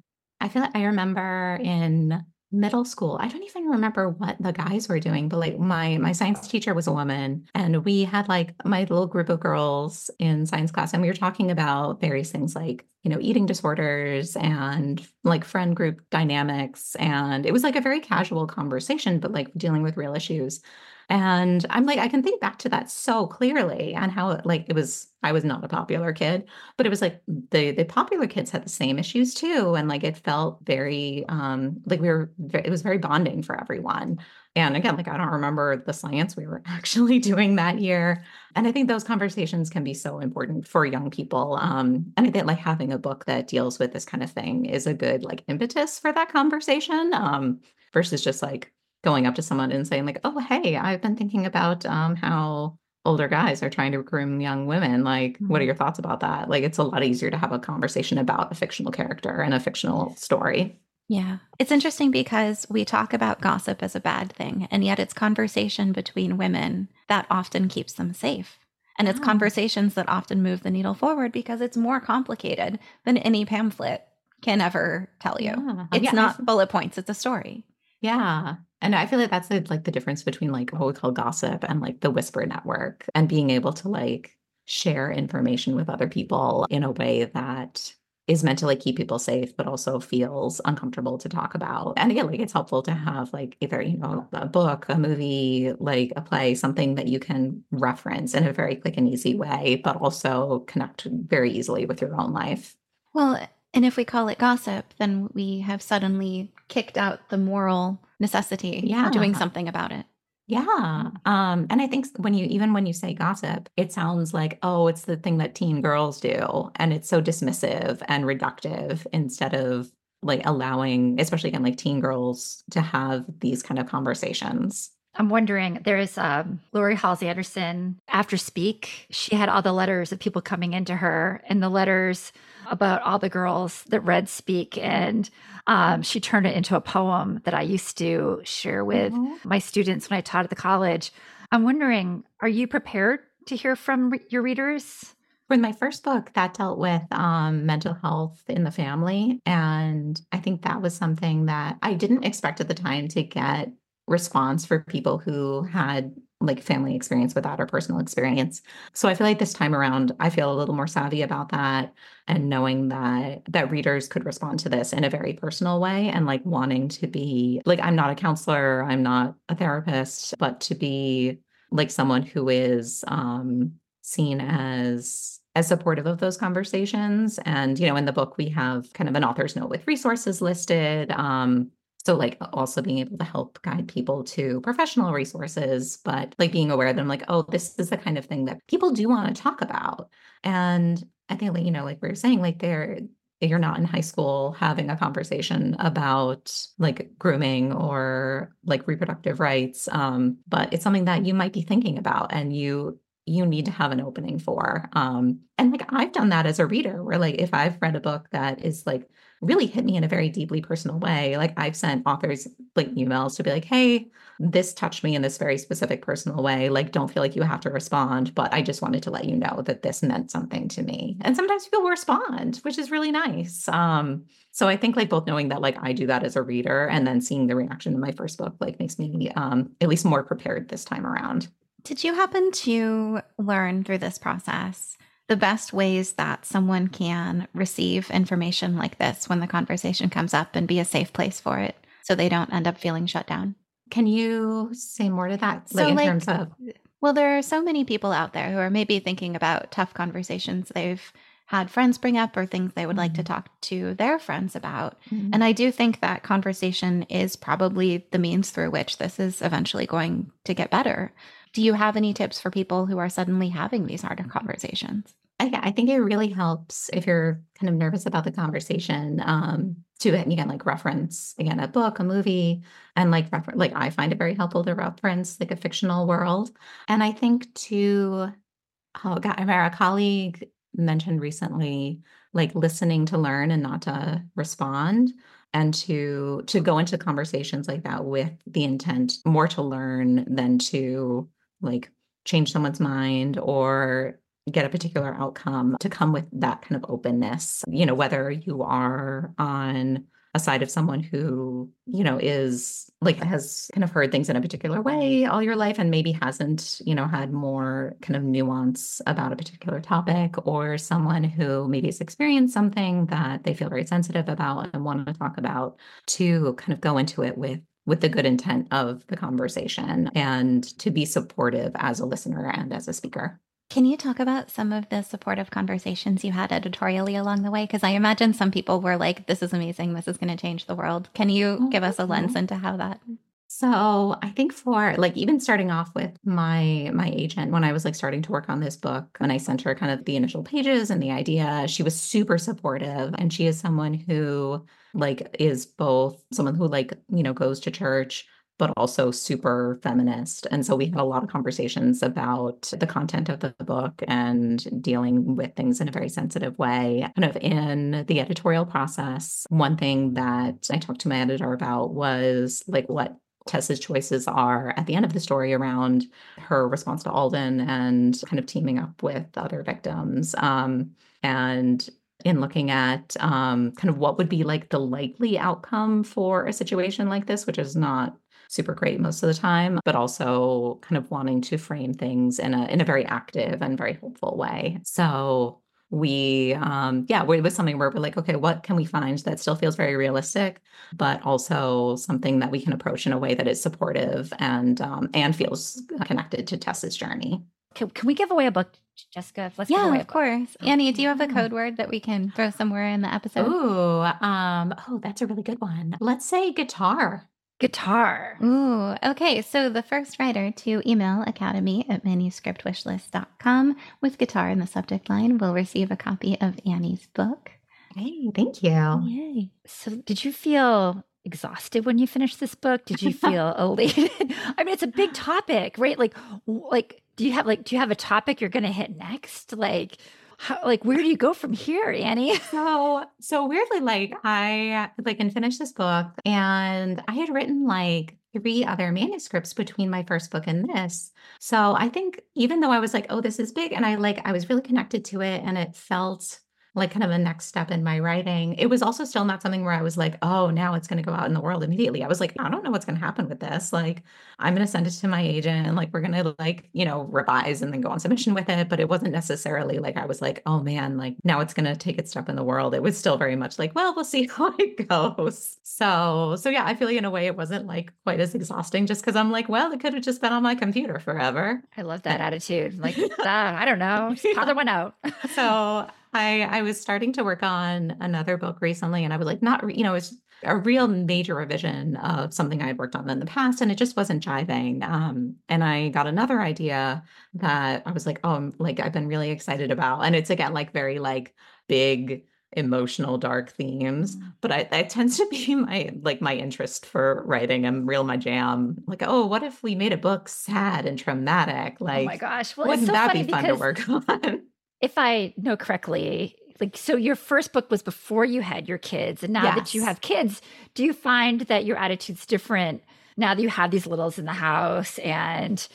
I feel like i remember in middle school i don't even remember what the guys were doing but like my my science teacher was a woman and we had like my little group of girls in science class and we were talking about various things like you know eating disorders and like friend group dynamics and it was like a very casual conversation but like dealing with real issues and I'm like, I can think back to that so clearly and how like it was I was not a popular kid, but it was like the the popular kids had the same issues too. And like it felt very um like we were it was very bonding for everyone. And again, like I don't remember the science we were actually doing that year. And I think those conversations can be so important for young people. Um, and I think like having a book that deals with this kind of thing is a good like impetus for that conversation. Um, versus just like going up to someone and saying like, "Oh, hey, I've been thinking about um, how older guys are trying to groom young women. Like, mm-hmm. what are mm-hmm. your thoughts about that?" Like, it's a lot easier to have a conversation about a fictional character and a fictional story. Yeah. It's interesting because we talk about gossip as a bad thing, and yet it's conversation between women that often keeps them safe. And it's oh. conversations that often move the needle forward because it's more complicated than any pamphlet can ever tell you. Yeah. It's yeah, not bullet points, it's a story. Yeah. And I feel like that's like the difference between like what we call gossip and like the whisper network and being able to like share information with other people in a way that is meant to like keep people safe but also feels uncomfortable to talk about. And again like it's helpful to have like either you know a book a movie like a play something that you can reference in a very quick and easy way but also connect very easily with your own life. Well and if we call it gossip then we have suddenly kicked out the moral necessity yeah. doing something about it. Yeah. Um, and I think when you even when you say gossip, it sounds like, oh, it's the thing that teen girls do. And it's so dismissive and reductive instead of like allowing, especially again, like teen girls to have these kind of conversations. I'm wondering, there's um, Laurie Halse Anderson after Speak. She had all the letters of people coming into her, and the letters about all the girls that read Speak. And um, she turned it into a poem that I used to share with mm-hmm. my students when I taught at the college. I'm wondering, are you prepared to hear from re- your readers? For my first book, that dealt with um, mental health in the family. And I think that was something that I didn't expect at the time to get response for people who had like family experience without or personal experience. So I feel like this time around I feel a little more savvy about that and knowing that that readers could respond to this in a very personal way and like wanting to be like I'm not a counselor, I'm not a therapist, but to be like someone who is um seen as as supportive of those conversations and you know in the book we have kind of an author's note with resources listed um so, like, also being able to help guide people to professional resources, but like being aware that I'm like, oh, this is the kind of thing that people do want to talk about. And I think, like, you know, like we are saying, like, they're, you're not in high school having a conversation about like grooming or like reproductive rights um, but it's something that you might be thinking about and you you need to have an opening for. Um, and like I've done that as a reader, where like if I've read a book that is like really hit me in a very deeply personal way, like I've sent authors like emails to be like, hey, this touched me in this very specific personal way. Like, don't feel like you have to respond, but I just wanted to let you know that this meant something to me. And sometimes people respond, which is really nice. Um, so I think like both knowing that like I do that as a reader and then seeing the reaction to my first book like makes me um at least more prepared this time around. Did you happen to learn through this process the best ways that someone can receive information like this when the conversation comes up and be a safe place for it so they don't end up feeling shut down? Can you say more to that? Like so in like, terms of well, there are so many people out there who are maybe thinking about tough conversations they've had friends bring up or things they would like to mm-hmm. talk to their friends about. Mm-hmm. And I do think that conversation is probably the means through which this is eventually going to get better. Do you have any tips for people who are suddenly having these harder conversations? I, I think it really helps if you're kind of nervous about the conversation um, to again like reference again a book, a movie, and like refer- like I find it very helpful to reference like a fictional world. And I think to oh god, a colleague mentioned recently like listening to learn and not to respond and to to go into conversations like that with the intent more to learn than to like change someone's mind or get a particular outcome to come with that kind of openness you know whether you are on a side of someone who, you know, is like has kind of heard things in a particular way all your life and maybe hasn't, you know, had more kind of nuance about a particular topic, or someone who maybe has experienced something that they feel very sensitive about and want to talk about to kind of go into it with with the good intent of the conversation and to be supportive as a listener and as a speaker. Can you talk about some of the supportive conversations you had editorially along the way? Because I imagine some people were like, this is amazing. This is going to change the world. Can you oh, give us a lens into how that? So I think for like even starting off with my my agent when I was like starting to work on this book and I sent her kind of the initial pages and the idea she was super supportive and she is someone who like is both someone who like you know goes to church but also super feminist. And so we had a lot of conversations about the content of the book and dealing with things in a very sensitive way. Kind of in the editorial process, one thing that I talked to my editor about was like what Tess's choices are at the end of the story around her response to Alden and kind of teaming up with other victims. Um, and in looking at um, kind of what would be like the likely outcome for a situation like this, which is not super great most of the time, but also kind of wanting to frame things in a in a very active and very hopeful way. So we um yeah it was something where we're like okay what can we find that still feels very realistic but also something that we can approach in a way that is supportive and um and feels connected to tess's journey can, can we give away a book jessica let's yeah of course annie do you have a code word that we can throw somewhere in the episode oh um oh that's a really good one let's say guitar guitar. Ooh, okay. So the first writer to email academy at manuscriptwishlist.com with guitar in the subject line will receive a copy of Annie's book. Hey, thank you. Yay. So did you feel exhausted when you finished this book? Did you feel elated? I mean, it's a big topic, right? Like, like, do you have like, do you have a topic you're going to hit next? Like, how, like where do you go from here annie so so weirdly like i like and finished this book and i had written like three other manuscripts between my first book and this so i think even though i was like oh this is big and i like i was really connected to it and it felt like kind of a next step in my writing. It was also still not something where I was like, oh, now it's going to go out in the world immediately. I was like, I don't know what's going to happen with this. Like, I'm going to send it to my agent and like we're going to like, you know, revise and then go on submission with it. But it wasn't necessarily like I was like, oh man, like now it's going to take its step in the world. It was still very much like, well, we'll see how it goes. So, so yeah, I feel like in a way it wasn't like quite as exhausting just because I'm like, well, it could have just been on my computer forever. I love that attitude. Like, ah, I don't know, just yeah. one out. so I I was starting to work on another book recently, and I was like, not you know, it's a real major revision of something I had worked on in the past, and it just wasn't jiving. Um, and I got another idea that I was like, oh, I'm, like I've been really excited about, and it's again like very like big emotional dark themes mm. but I, that tends to be my like my interest for writing i'm real my jam like oh what if we made a book sad and traumatic like oh my gosh well, wouldn't so that be fun to work on if i know correctly like so your first book was before you had your kids and now yes. that you have kids do you find that your attitude's different now that you have these littles in the house and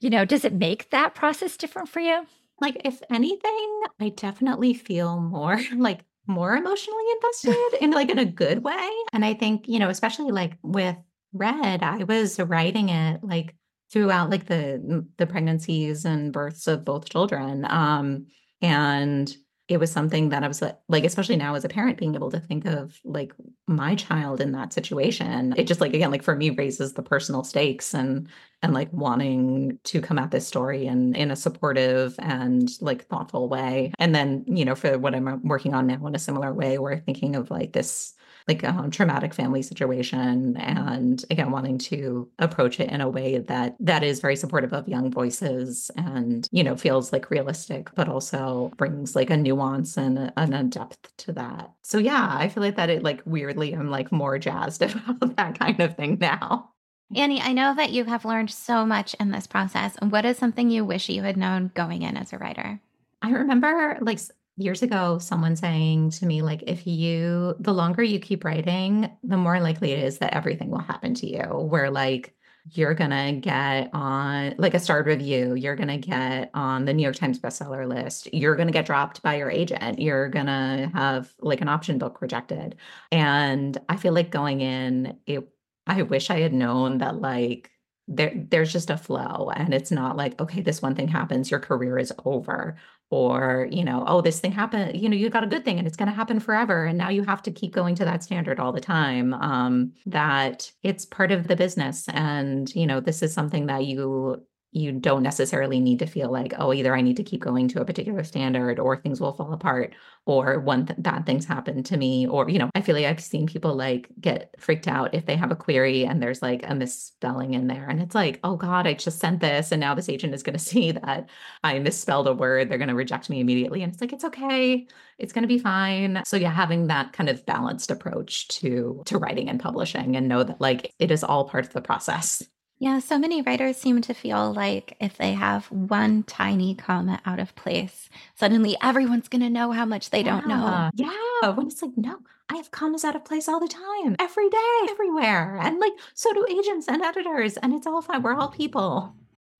you know does it make that process different for you like if anything i definitely feel more like more emotionally invested in like in a good way. And I think, you know, especially like with Red, I was writing it like throughout like the the pregnancies and births of both children. Um and it was something that I was like, especially now as a parent, being able to think of like my child in that situation. It just like again, like for me, raises the personal stakes and and like wanting to come at this story and in a supportive and like thoughtful way. And then, you know, for what I'm working on now in a similar way, we're thinking of like this like um, traumatic family situation and again wanting to approach it in a way that that is very supportive of young voices and you know feels like realistic but also brings like a nuance and and a depth to that so yeah i feel like that it like weirdly i'm like more jazzed about that kind of thing now Annie, I know that you have learned so much in this process. What is something you wish you had known going in as a writer? I remember like years ago someone saying to me like if you the longer you keep writing the more likely it is that everything will happen to you where like you're gonna get on like a starred review you're gonna get on the new york times bestseller list you're gonna get dropped by your agent you're gonna have like an option book rejected and i feel like going in it i wish i had known that like there there's just a flow and it's not like okay this one thing happens your career is over or you know oh this thing happened you know you got a good thing and it's going to happen forever and now you have to keep going to that standard all the time um that it's part of the business and you know this is something that you you don't necessarily need to feel like oh either i need to keep going to a particular standard or things will fall apart or one th- bad things happen to me or you know i feel like i've seen people like get freaked out if they have a query and there's like a misspelling in there and it's like oh god i just sent this and now this agent is going to see that i misspelled a word. They're going to reject me immediately. And it's like it's okay. It's going to be fine. So yeah having that kind of balanced approach to to writing and publishing and know that like it is all part of the process yeah, so many writers seem to feel like if they have one tiny comma out of place, suddenly everyone's going to know how much they don't know. Yeah. When it's like, no, I have commas out of place all the time, every day, everywhere. And like, so do agents and editors. And it's all fine. We're all people.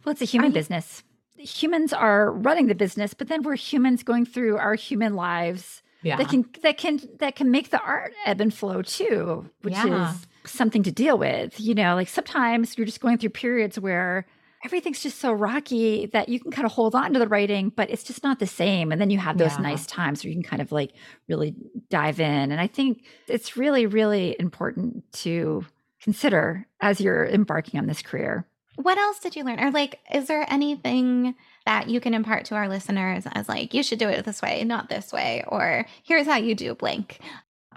Well, it's a human I, business. Humans are running the business, but then we're humans going through our human lives yeah. that can that can that can make the art ebb and flow too, which yeah. is something to deal with. You know, like sometimes you're just going through periods where everything's just so rocky that you can kind of hold on to the writing, but it's just not the same. And then you have those yeah. nice times where you can kind of like really dive in. And I think it's really, really important to consider as you're embarking on this career. What else did you learn? Or like, is there anything that you can impart to our listeners as like, you should do it this way, not this way, or here's how you do blank?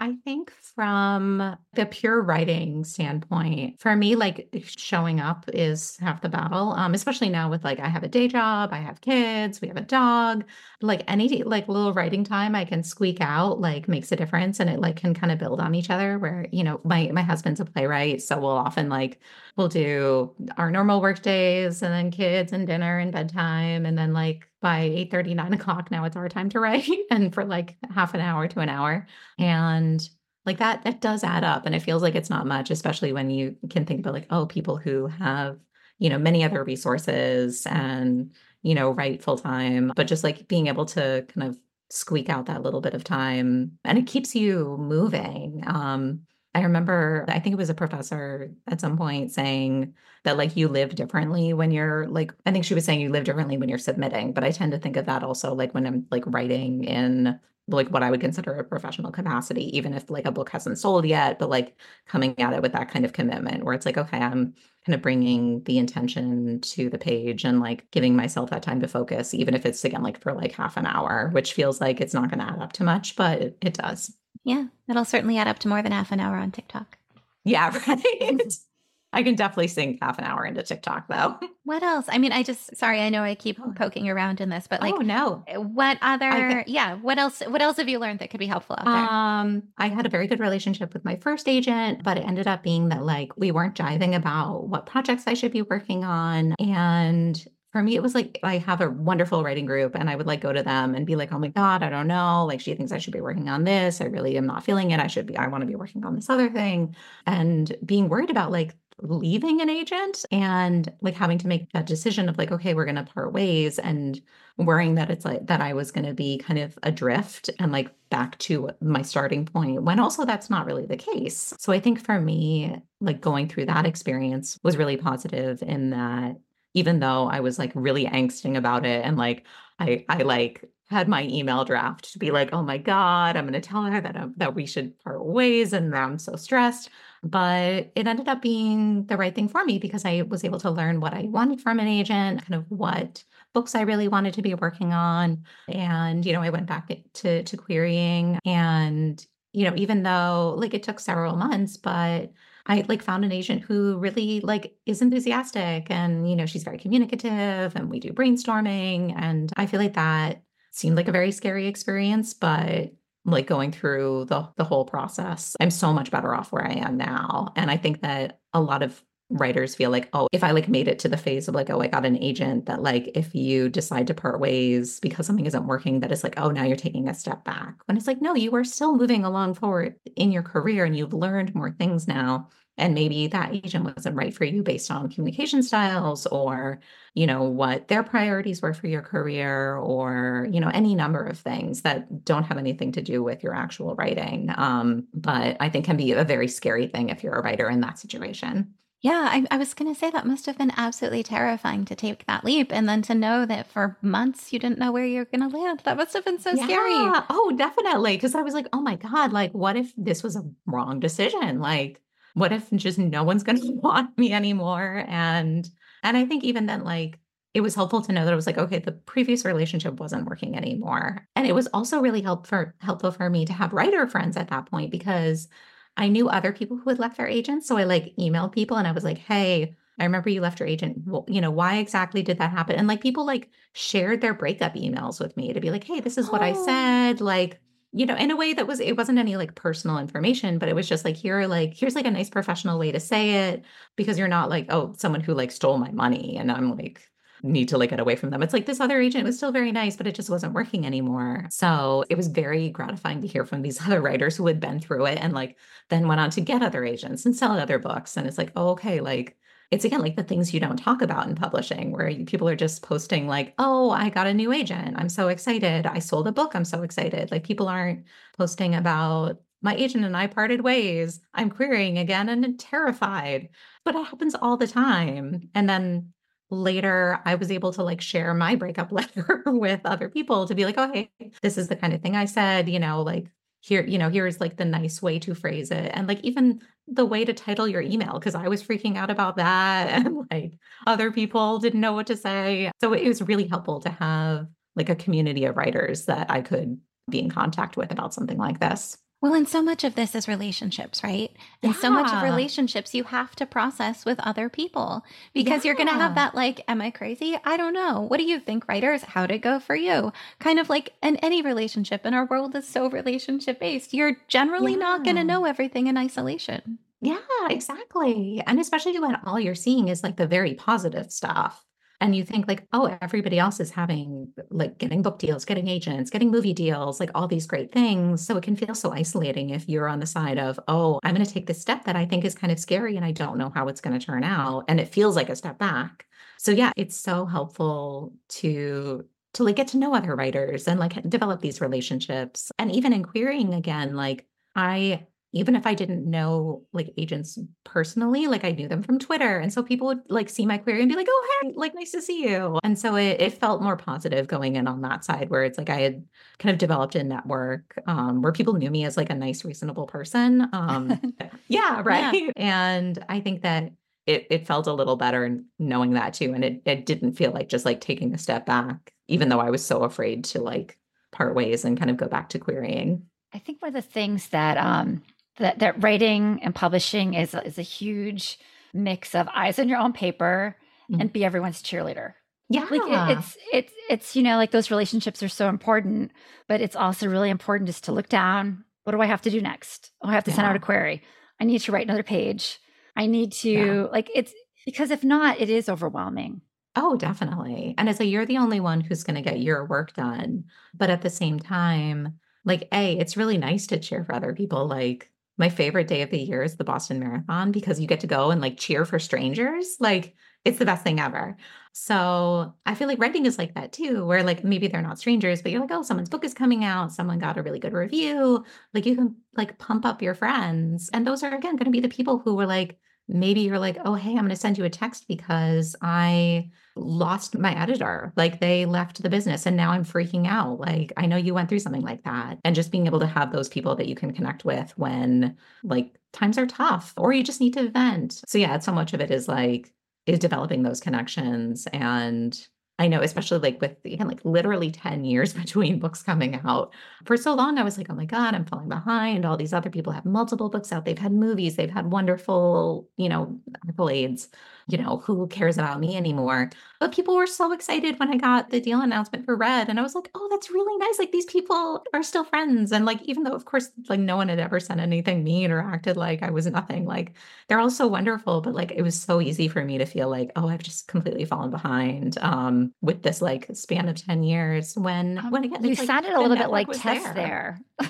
I think from the pure writing standpoint, for me, like showing up is half the battle. Um, especially now with like I have a day job, I have kids, we have a dog. Like any like little writing time I can squeak out like makes a difference and it like can kind of build on each other where, you know, my my husband's a playwright. So we'll often like we'll do our normal work days and then kids and dinner and bedtime. And then like by 8 30, 9 o'clock, now it's our time to write. and for like half an hour to an hour. And like that, that does add up. And it feels like it's not much, especially when you can think about like, oh, people who have, you know, many other resources and, you know, write full time, but just like being able to kind of squeak out that little bit of time and it keeps you moving. Um, I remember, I think it was a professor at some point saying that like you live differently when you're like, I think she was saying you live differently when you're submitting, but I tend to think of that also like when I'm like writing in like what I would consider a professional capacity, even if like a book hasn't sold yet, but like coming at it with that kind of commitment where it's like, okay, I'm kind of bringing the intention to the page and like giving myself that time to focus, even if it's again like for like half an hour, which feels like it's not going to add up to much, but it, it does. Yeah, it'll certainly add up to more than half an hour on TikTok. Yeah, right. I can definitely sink half an hour into TikTok though. What else? I mean, I just sorry, I know I keep poking around in this, but like oh no. What other yeah, what else what else have you learned that could be helpful out there? Um, I had a very good relationship with my first agent, but it ended up being that like we weren't jiving about what projects I should be working on. And for me, it was like I have a wonderful writing group and I would like go to them and be like, oh my God, I don't know. Like she thinks I should be working on this. I really am not feeling it. I should be, I want to be working on this other thing. And being worried about like leaving an agent and like having to make that decision of like okay we're going to part ways and worrying that it's like that I was going to be kind of adrift and like back to my starting point when also that's not really the case. So I think for me like going through that experience was really positive in that even though I was like really angsting about it and like I I like had my email draft to be like, oh my God, I'm going to tell her that, um, that we should part ways and I'm so stressed. But it ended up being the right thing for me because I was able to learn what I wanted from an agent, kind of what books I really wanted to be working on. And, you know, I went back to, to querying. And, you know, even though like it took several months, but I like found an agent who really like is enthusiastic and you know she's very communicative and we do brainstorming and I feel like that seemed like a very scary experience but like going through the the whole process. I'm so much better off where I am now. And I think that a lot of writers feel like, oh, if I like made it to the phase of like, oh, I got an agent that like if you decide to part ways because something isn't working, that it's like, oh, now you're taking a step back. When it's like, no, you are still moving along forward in your career and you've learned more things now and maybe that agent wasn't right for you based on communication styles or you know what their priorities were for your career or you know any number of things that don't have anything to do with your actual writing um, but i think can be a very scary thing if you're a writer in that situation yeah, I, I was going to say that must have been absolutely terrifying to take that leap and then to know that for months you didn't know where you're going to land. That must have been so yeah. scary. Oh, definitely. Because I was like, oh my God, like, what if this was a wrong decision? Like, what if just no one's going to want me anymore and and i think even then like it was helpful to know that it was like okay the previous relationship wasn't working anymore and it was also really helpful helpful for me to have writer friends at that point because i knew other people who had left their agents so i like emailed people and i was like hey I remember you left your agent. Well, you know, why exactly did that happen? And like people like shared their breakup emails with me to be like, hey, this is what oh. I said. Like, you know, in a way that was it wasn't any like personal information, but it was just like here, like here's like a nice professional way to say it because you're not like, oh, someone who like stole my money and I'm like need to like get away from them. It's like this other agent was still very nice, but it just wasn't working anymore. So it was very gratifying to hear from these other writers who had been through it and like then went on to get other agents and sell other books. And it's like, oh, okay, like it's again like the things you don't talk about in publishing where people are just posting like oh i got a new agent. I'm so excited. I sold a book. I'm so excited. Like people aren't posting about my agent and i parted ways. I'm querying again and terrified. But it happens all the time. And then later i was able to like share my breakup letter with other people to be like oh hey this is the kind of thing i said you know like here you know here's like the nice way to phrase it and like even the way to title your email because i was freaking out about that and like other people didn't know what to say. So it was really helpful to have like a community of writers that i could be in contact with about something like this well, and so much of this is relationships, right? And yeah. so much of relationships you have to process with other people because yeah. you're going to have that, like, am I crazy? I don't know. What do you think, writers? How'd it go for you? Kind of like in any relationship, and our world is so relationship based. You're generally yeah. not going to know everything in isolation. Yeah, exactly. And especially when all you're seeing is like the very positive stuff and you think like oh everybody else is having like getting book deals getting agents getting movie deals like all these great things. So it can feel so isolating if you're on the side of oh i'm going to take this step that i think is kind of scary and i don't know how it's going to turn out and it feels like a step back. So yeah it's so helpful to to like get to know other writers and like develop these relationships. And even in querying again like i even if I didn't know like agents personally, like I knew them from Twitter. And so people would like see my query and be like, oh, hey, like nice to see you. And so it, it felt more positive going in on that side where it's like I had kind of developed a network um, where people knew me as like a nice, reasonable person. Um, yeah, right. Yeah. And I think that it, it felt a little better knowing that too. And it, it didn't feel like just like taking a step back, even though I was so afraid to like part ways and kind of go back to querying. I think one of the things that um that that writing and publishing is is a huge mix of eyes on your own paper Mhm. and be everyone's cheerleader. Yeah. Like it, it's it's it's you know like those relationships are so important, but it's also really important just to look down. What do I have to do next? Oh, I have to send out a query. I need to write another page. I need to Yeah. like it's because if not, it is overwhelming. Oh, definitely. And it's like you're the only one who's going to get your work done. But at the same time, like, A, it's really nice to cheer for other people. Like, my favorite day of the year is the Boston Marathon because you get to go and like cheer for strangers. Like, it's the best thing ever. So I feel like writing is like that too, where like maybe they're not strangers, but you're like, oh, someone's book is coming out. Someone got a really good review. Like, you can like pump up your friends. And those are, again, going to be the people who were like, maybe you're like, oh, hey, I'm going to send you a text because I lost my editor. Like they left the business and now I'm freaking out. Like I know you went through something like that. And just being able to have those people that you can connect with when like times are tough or you just need to vent. So yeah, so much of it is like is developing those connections and I know, especially like with like literally 10 years between books coming out. For so long, I was like, oh my God, I'm falling behind. All these other people have multiple books out. They've had movies, they've had wonderful, you know, accolades. You know, who cares about me anymore? But people were so excited when I got the deal announcement for Red. And I was like, oh, that's really nice. Like these people are still friends. And like, even though, of course, like no one had ever said anything mean or acted like I was nothing, like they're all so wonderful. But like, it was so easy for me to feel like, oh, I've just completely fallen behind um, with this like span of 10 years when, when again, You like sounded a little bit like Tess there.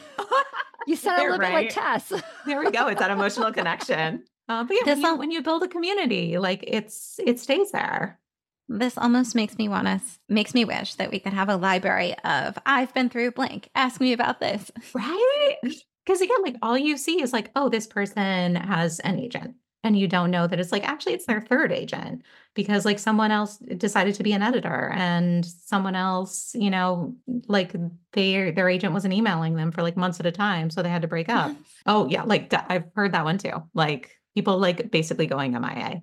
You sounded a There, little bit like? Tess. there we go. It's that emotional connection. Uh, but yeah, when This you, when you build a community, like it's it stays there. This almost makes me want to, makes me wish that we could have a library of, I've been through blank, ask me about this. Right? Because again, like all you see is like, oh, this person has an agent. And you don't know that it's like actually it's their third agent because like someone else decided to be an editor and someone else, you know, like their their agent wasn't emailing them for like months at a time. So they had to break up. oh, yeah, like I've heard that one too. Like people like basically going MIA.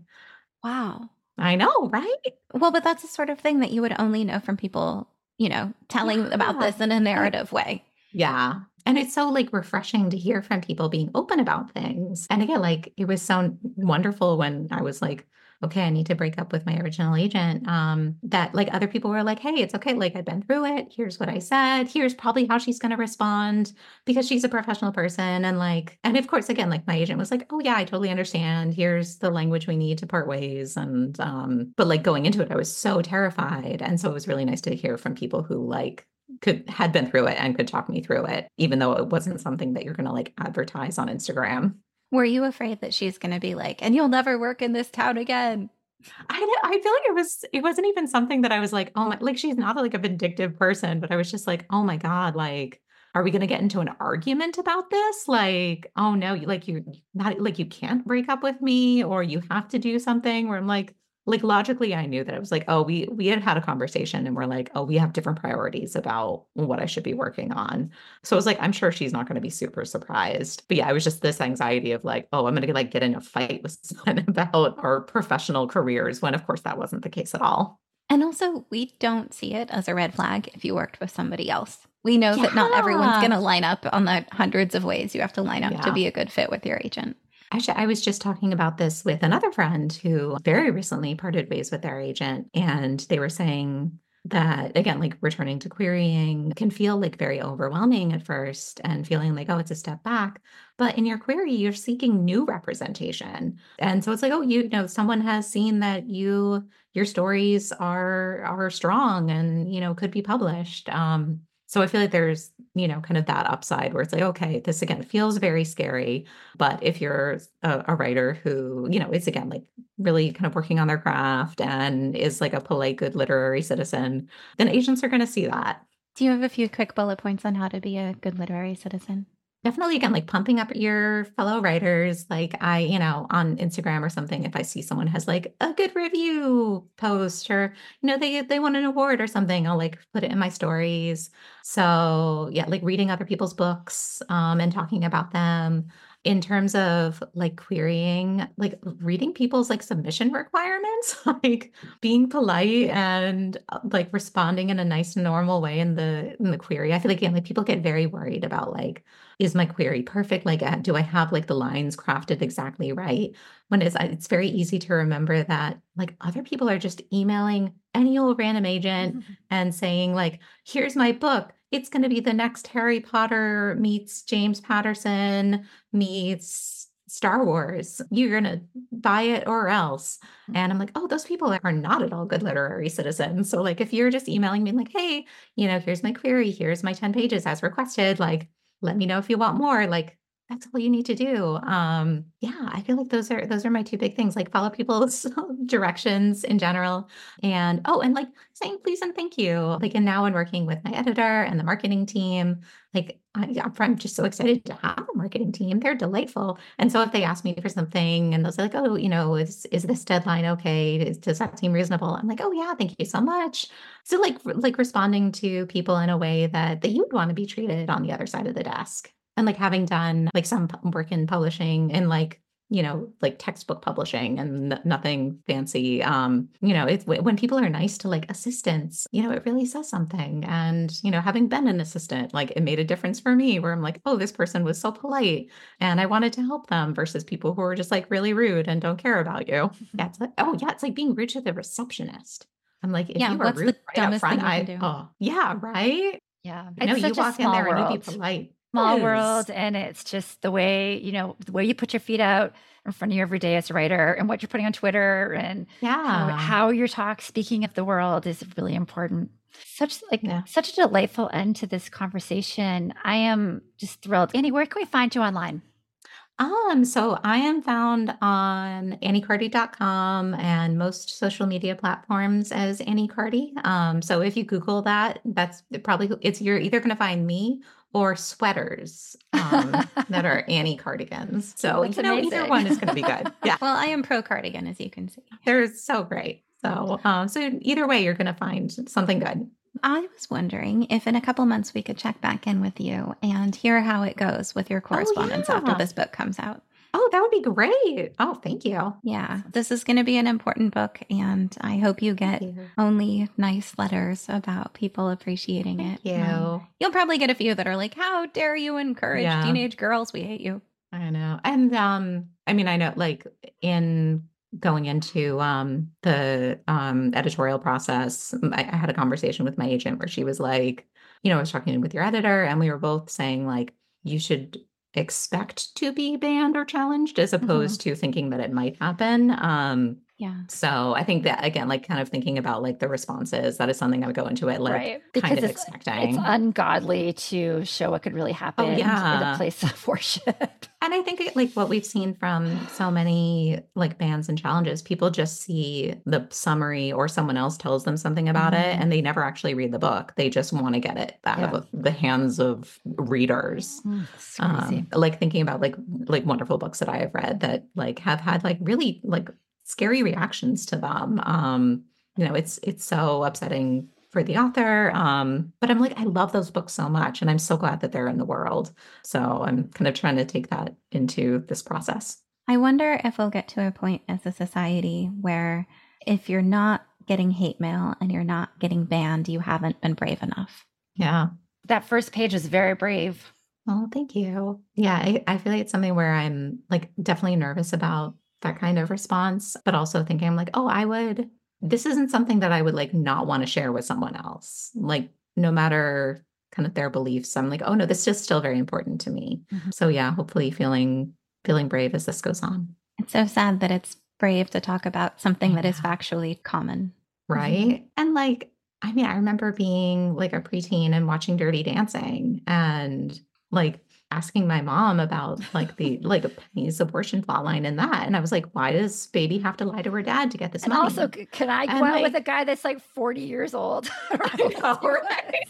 Wow. I know, right? Well, but that's the sort of thing that you would only know from people, you know, telling about this in a narrative way. Yeah. And it's so like refreshing to hear from people being open about things. And again, like it was so wonderful when I was like, okay, I need to break up with my original agent. Um, that like other people were like, hey, it's okay. Like I've been through it. Here's what I said. Here's probably how she's gonna respond because she's a professional person. And like, and of course, again, like my agent was like, oh yeah, I totally understand. Here's the language we need to part ways. And um, but like going into it, I was so terrified. And so it was really nice to hear from people who like could had been through it and could talk me through it, even though it wasn't something that you're gonna like advertise on Instagram. Were you afraid that she's going to be like, and you'll never work in this town again? I I feel like it was it wasn't even something that I was like, oh my like she's not like a vindictive person, but I was just like, oh my God, like are we gonna get into an argument about this? Like, oh no, like you not like you can't break up with me or you have to do something where I'm like like logically I knew that it was like, oh, we we had had a conversation and we're like, oh, we have different priorities about what I should be working on. So I was like, I'm sure she's not going to be super surprised. But yeah, it was just this anxiety of like, oh, I'm going to like get in a fight with someone about our professional careers when of course that wasn't the case at all. And also, we don't see it as a red flag if you worked with somebody else. We know that not everyone's going to line up on the hundreds of ways you have to line up to be a good fit with your agent. Actually, I was just talking about this with another friend who very recently parted ways with their agent. And they were saying that, again, like returning to querying can feel like very overwhelming at first and feeling like, oh, it's a step back. But in your query, you're seeking new representation. And so it's like, oh, you know, someone has seen that you, your stories are are strong and, you know, could be published. Um, so I feel like there's, you know, kind of that upside where it's like, okay, this again feels very scary. But if you're a, a writer who, you know, is again like really kind of working on their craft and is like a polite, good literary citizen, then agents are going to see that. Do you have a few quick bullet points on how to be a good literary citizen? Definitely, again, like pumping up your fellow writers. Like, I, you know, on Instagram or something, if I see someone has like a good review post or, you know, they they won an award or something, I'll like put it in my stories. So, yeah, like reading other people's books um, and talking about them. In terms of like querying, like reading people's like submission requirements, like being polite and uh, like responding in a nice normal way in the in the query. I feel like again, like people get very worried about like, is my query perfect? Like, uh, do I have like the lines crafted exactly right? When it's it's very easy to remember that like other people are just emailing any old random agent mm-hmm. and saying like, here's my book it's going to be the next Harry Potter meets James Patterson meets Star Wars. You're going to buy it or else. Mm. And I'm like, oh, those people are not at all good literary citizens. So, like, if you're just emailing me, like, hey, you know, here's my query, here's my 10 pages as requested, like, let me know if you want more. Like, that's all you need to do. Um, yeah, I feel like those are those are my two big things. Like follow people's directions in general, and oh, and like saying please and thank you. Like, and now in working with my editor and the marketing team, like I, I'm just so excited to have a marketing team. They're delightful, and so if they ask me for something and they'll say like, oh, you know, is is this deadline okay? Does that seem reasonable? I'm like, oh yeah, thank you so much. So like like responding to people in a way that that you'd want to be treated on the other side of the desk and like having done like some work in publishing and like you know like textbook publishing and n- nothing fancy um you know it's when people are nice to like assistants you know it really says something. And you know having been an assistant like it made a difference for me where i'm like oh this person was so polite and i wanted to help them versus people who are just like really rude and don't care about you. Yeah it's like oh yeah it's like being rude to the receptionist. I'm like if yeah, you are rude right up front i oh yeah right? Yeah. No you walk in there world. and you be polite small world and it's just the way you know the way you put your feet out in front of you every day as a writer and what you're putting on twitter and yeah. how, how your talk speaking of the world is really important. Such like yeah. such a delightful end to this conversation. I am just thrilled. Annie where can we find you online? Um, so I am found on anniecardi.com and most social media platforms as Annie Cardi. Um, so if you Google that, that's probably it's you're either going to find me or sweaters um, that are Annie cardigans. So That's you know amazing. either one is going to be good. Yeah. well, I am pro cardigan, as you can see. They're so great. So um, so either way, you're going to find something good. I was wondering if in a couple months we could check back in with you and hear how it goes with your oh, correspondence oh, yeah. after this book comes out. Oh, that would be great. Oh, thank you. Yeah, this is going to be an important book, and I hope you get you. only nice letters about people appreciating thank it. You. Um, you'll probably get a few that are like, "How dare you encourage yeah. teenage girls? We hate you." I know, and um, I mean, I know, like in going into um the um editorial process, I, I had a conversation with my agent where she was like, you know, I was talking with your editor, and we were both saying like, you should expect to be banned or challenged as mm-hmm. opposed mm-hmm. to thinking that it might happen. Um, yeah. So I think that again, like kind of thinking about like the responses, that is something I would go into it like right. because kind of it's, expecting. It's ungodly to show what could really oh, happen oh, yeah. in a place of worship. And I think like what we've seen from so many like bans and challenges, people just see the summary or someone else tells them something about mm-hmm. it and they never actually read the book. They just want to get it out yeah. of the hands of readers. Mm, um, like thinking about like like wonderful books that I have read that like have had like really like scary reactions to them. Um, you know, it's it's so upsetting for the author. Um, but I'm like, I love those books so much, and I'm so glad that they're in the world. So I'm kind of trying to take that into this process. I wonder if we'll get to a point as a society where if you're not getting hate mail and you're not getting banned, you haven't been brave enough. Yeah. That first page is very brave. Oh, thank you. Yeah, I, I feel like it's something where I'm like definitely nervous about that kind of response, but also thinking I'm like, oh, I would, this isn't something that I would like not want to share with someone else. Like, no matter kind of their beliefs, I'm like, oh no, this is still very important to me. Mm-hmm. So yeah, hopefully feeling feeling brave as this goes on. It's so sad that it's brave to talk about something yeah. that is factually common. Right. Mm-hmm. And like, I mean, I remember being like a preteen and watching Dirty Dancing and like asking my mom about like the like a Penny's abortion plotline and that. And I was like, why does baby have to lie to her dad to get this and money? Also, can I go like, with a guy that's like 40 years old? know, right?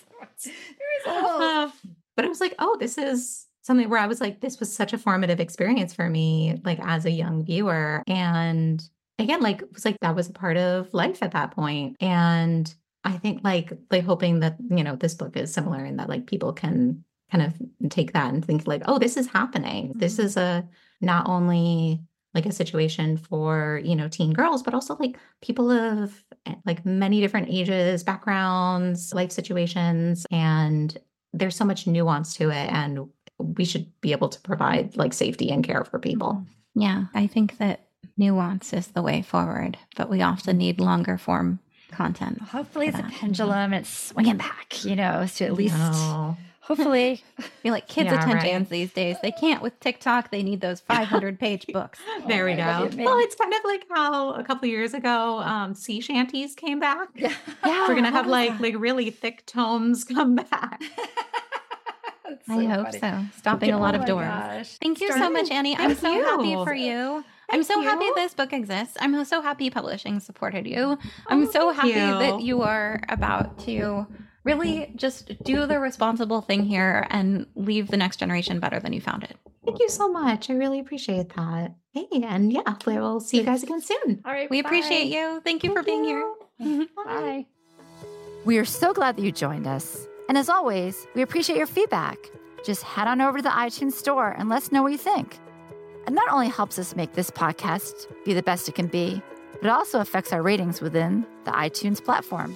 uh, but it was like, oh, this is something where I was like, this was such a formative experience for me, like as a young viewer. And again, like it was like that was a part of life at that point. And I think like like hoping that, you know, this book is similar in that like people can kind of take that and think like, oh, this is happening. This Mm-hmm. is a not only like a situation for, you know, teen girls, but also like people of eh, like many different ages, backgrounds, life situations. And there's so much nuance to it. And we should be able to provide like safety and care for people. Yeah, I think that nuance is the way forward, but we often need longer form content. Hopefully, it's a pendulum it's swinging back, you know, so at least, No. Hopefully, I feel like kids' Yeah, attention right. these days. They can't with TikTok. They need those 500 page books. There we Oh God, go. Well, it's kind of like how a couple years ago, um, sea shanties came back. yeah. Yeah. We're gonna have like that? like really thick tomes come back. That's I hope funny. so. Stopping a lot Oh of doors. gosh. Thank you so much, Annie. I'm so happy for you. I'm Thank so happy this book exists. I'm so happy publishing supported you. I'm Oh, so happy that you. you are about to really mm-hmm. just do the responsible thing here and leave the next generation better than you found it. Thank you so much. I really appreciate that. Hey, and yeah, we'll see you guys again soon. All right. We appreciate you. Thank you for being here. Bye. We are so glad that you joined us. And as always, we appreciate your feedback. Just head on over to the iTunes store and let us know what you think. It not only helps us make this podcast be the best it can be, but it also affects our ratings within the iTunes platform.